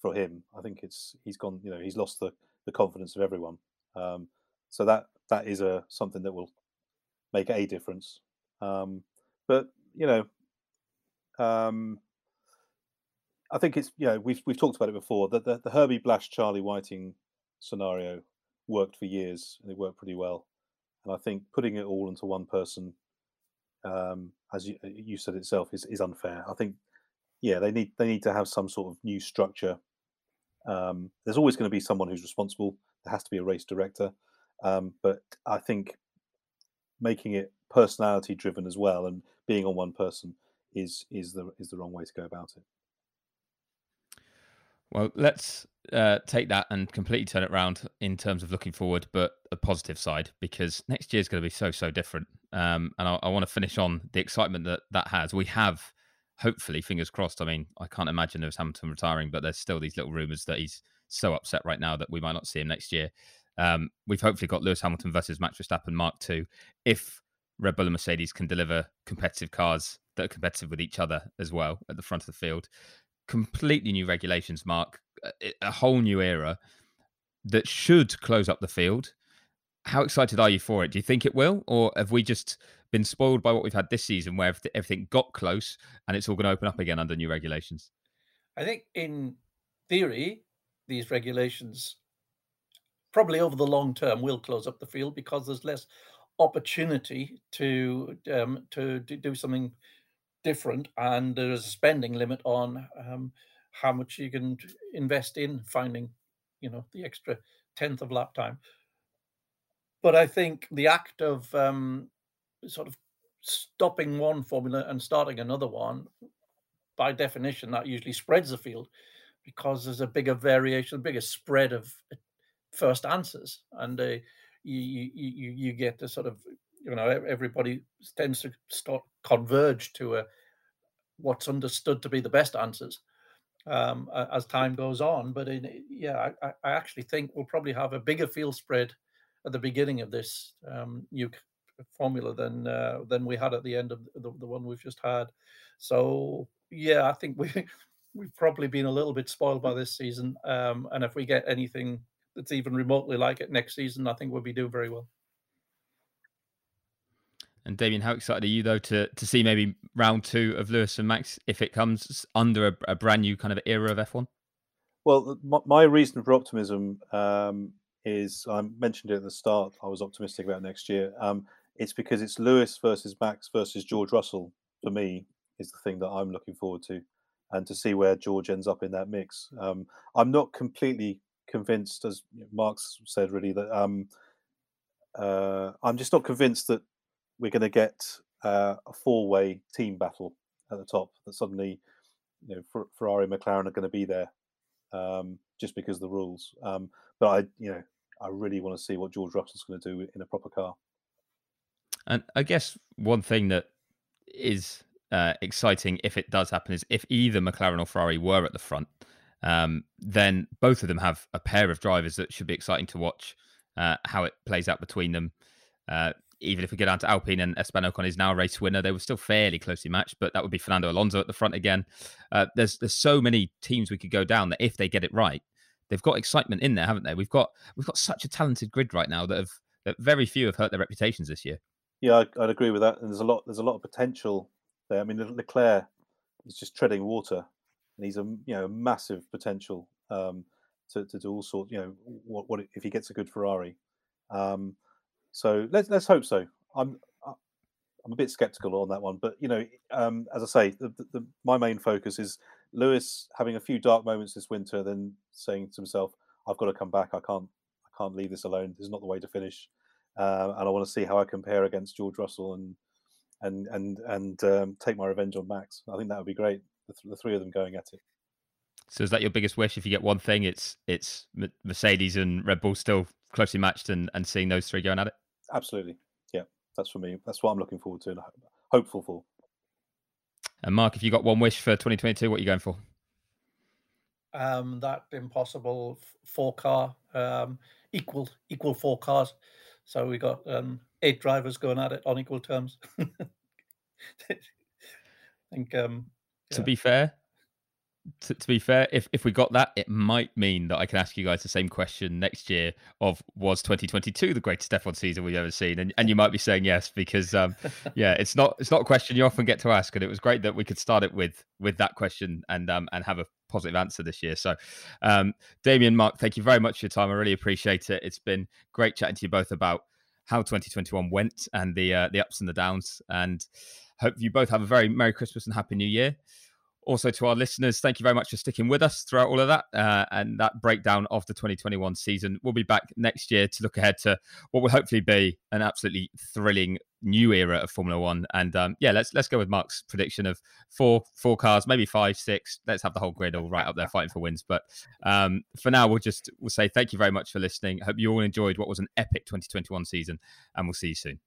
for him. I think it's he's gone. You know, he's lost the, the confidence of everyone. Um, so that that is a something that will make a difference. Um, but you know, um, I think it's you know we've we've talked about it before. that the, the Herbie Blash Charlie Whiting scenario worked for years and it worked pretty well. And I think putting it all into one person, um, as you, you said itself, is, is unfair. I think, yeah, they need they need to have some sort of new structure. Um, there's always going to be someone who's responsible. There has to be a race director, um, but I think making it personality driven as well and being on one person is is the is the wrong way to go about it. Well, let's uh, take that and completely turn it around in terms of looking forward, but a positive side because next year is going to be so so different. Um, and I, I want to finish on the excitement that that has. We have, hopefully, fingers crossed. I mean, I can't imagine there's Hamilton retiring, but there's still these little rumours that he's so upset right now that we might not see him next year. Um, we've hopefully got Lewis Hamilton versus Max Verstappen Mark II. If Red Bull and Mercedes can deliver competitive cars that are competitive with each other as well at the front of the field, completely new regulations, Mark, a whole new era that should close up the field. How excited are you for it? Do you think it will, or have we just been spoiled by what we've had this season, where everything got close and it's all going to open up again under new regulations? I think, in theory, these regulations probably over the long term will close up the field because there's less opportunity to um, to, to do something different, and there's a spending limit on um, how much you can invest in finding, you know, the extra tenth of lap time. But I think the act of um, sort of stopping one formula and starting another one, by definition, that usually spreads the field because there's a bigger variation, a bigger spread of uh, first answers, and uh, you, you you get the sort of you know everybody tends to start converge to a what's understood to be the best answers um, as time goes on. But in, yeah, I, I, actually think we'll probably have a bigger field spread at the beginning of this um, new formula than uh, than we had at the end of the, the one we've just had. So yeah, I think we we've probably been a little bit spoiled by this season. Um, and if we get anything that's even remotely like it next season, I think we'll be doing very well. And Damien, how excited are you though to to see maybe round two of Lewis and Max if it comes under a, a brand new kind of era of F1? Well, my, reason for optimism um, is I mentioned it at the start. I was optimistic about next year. Um, it's because it's Lewis versus Max versus George Russell. For me, is the thing that I'm looking forward to, and to see where George ends up in that mix. Um, I'm not completely convinced, as Mark's said, really that um, uh, I'm just not convinced that we're going to get uh, a four-way team battle at the top. That suddenly, you know, Ferrari, and McLaren are going to be there um, just because of the rules. Um, but I, you know, I really want to see what George Russell's going to do in a proper car. And I guess one thing that is uh, exciting if it does happen is if either McLaren or Ferrari were at the front, um, then both of them have a pair of drivers that should be exciting to watch uh, how it plays out between them. Uh, even if we get down to Alpine and Esteban Ocon is now a race winner, they were still fairly closely matched, but that would be Fernando Alonso at the front again. Uh, there's there's so many teams we could go down that if they get it right, they've got excitement in there, haven't they? We've got we've got such a talented grid right now that have that very few have hurt their reputations this year. Yeah, I'd agree with that. And there's a lot there's a lot of potential there. I mean, Leclerc is just treading water, and he's a you know massive potential um, to to do all sorts. You know, what what if he gets a good Ferrari? Um, so let's let's hope so. I'm I'm a bit skeptical on that one, but you know, um, as I say, the, the, my main focus is Lewis having a few dark moments this winter, then saying to himself, "I've got to come back. I can't I can't leave this alone. This is not the way to finish." Uh, and I want to see how I compare against George Russell and and and and um, take my revenge on Max. I think that would be great. The, th- the, three of them going at it. So is that your biggest wish? If you get one thing, it's it's Mercedes and Red Bull still closely matched, and and seeing those three going at it. Absolutely, yeah. That's for me. That's what I'm looking forward to and hopeful for. And Mark, if you got one wish for 2022, what are you going for? Um, that impossible four car, um, equal equal four cars. So we got um, eight drivers going at it on equal terms. I think. Um, yeah. To be fair, to, to, be fair, if, if we got that, it might mean that I can ask you guys the same question next year of was 2022 the greatest F1 season we've ever seen? And and you might be saying yes because um, yeah, it's not it's not a question you often get to ask, and it was great that we could start it with with that question and um and have a positive answer this year. So, um, Damien, Mark, thank you very much for your time. I really appreciate it. It's been great chatting to you both about how 2021 went and the uh, the ups and the downs, and hope you both have a very merry Christmas and happy New Year also to our listeners, thank you very much for sticking with us throughout all of that uh, and that breakdown of the 2021 season. We'll be back next year to look ahead to what will hopefully be an absolutely thrilling new era of Formula One. And um, yeah, let's let's go with Mark's prediction of four four cars, maybe five, six. Let's have the whole grid all right up there fighting for wins. But um, for now, we'll just we'll say thank you very much for listening. Hope you all enjoyed what was an epic 2021 season, and we'll see you soon.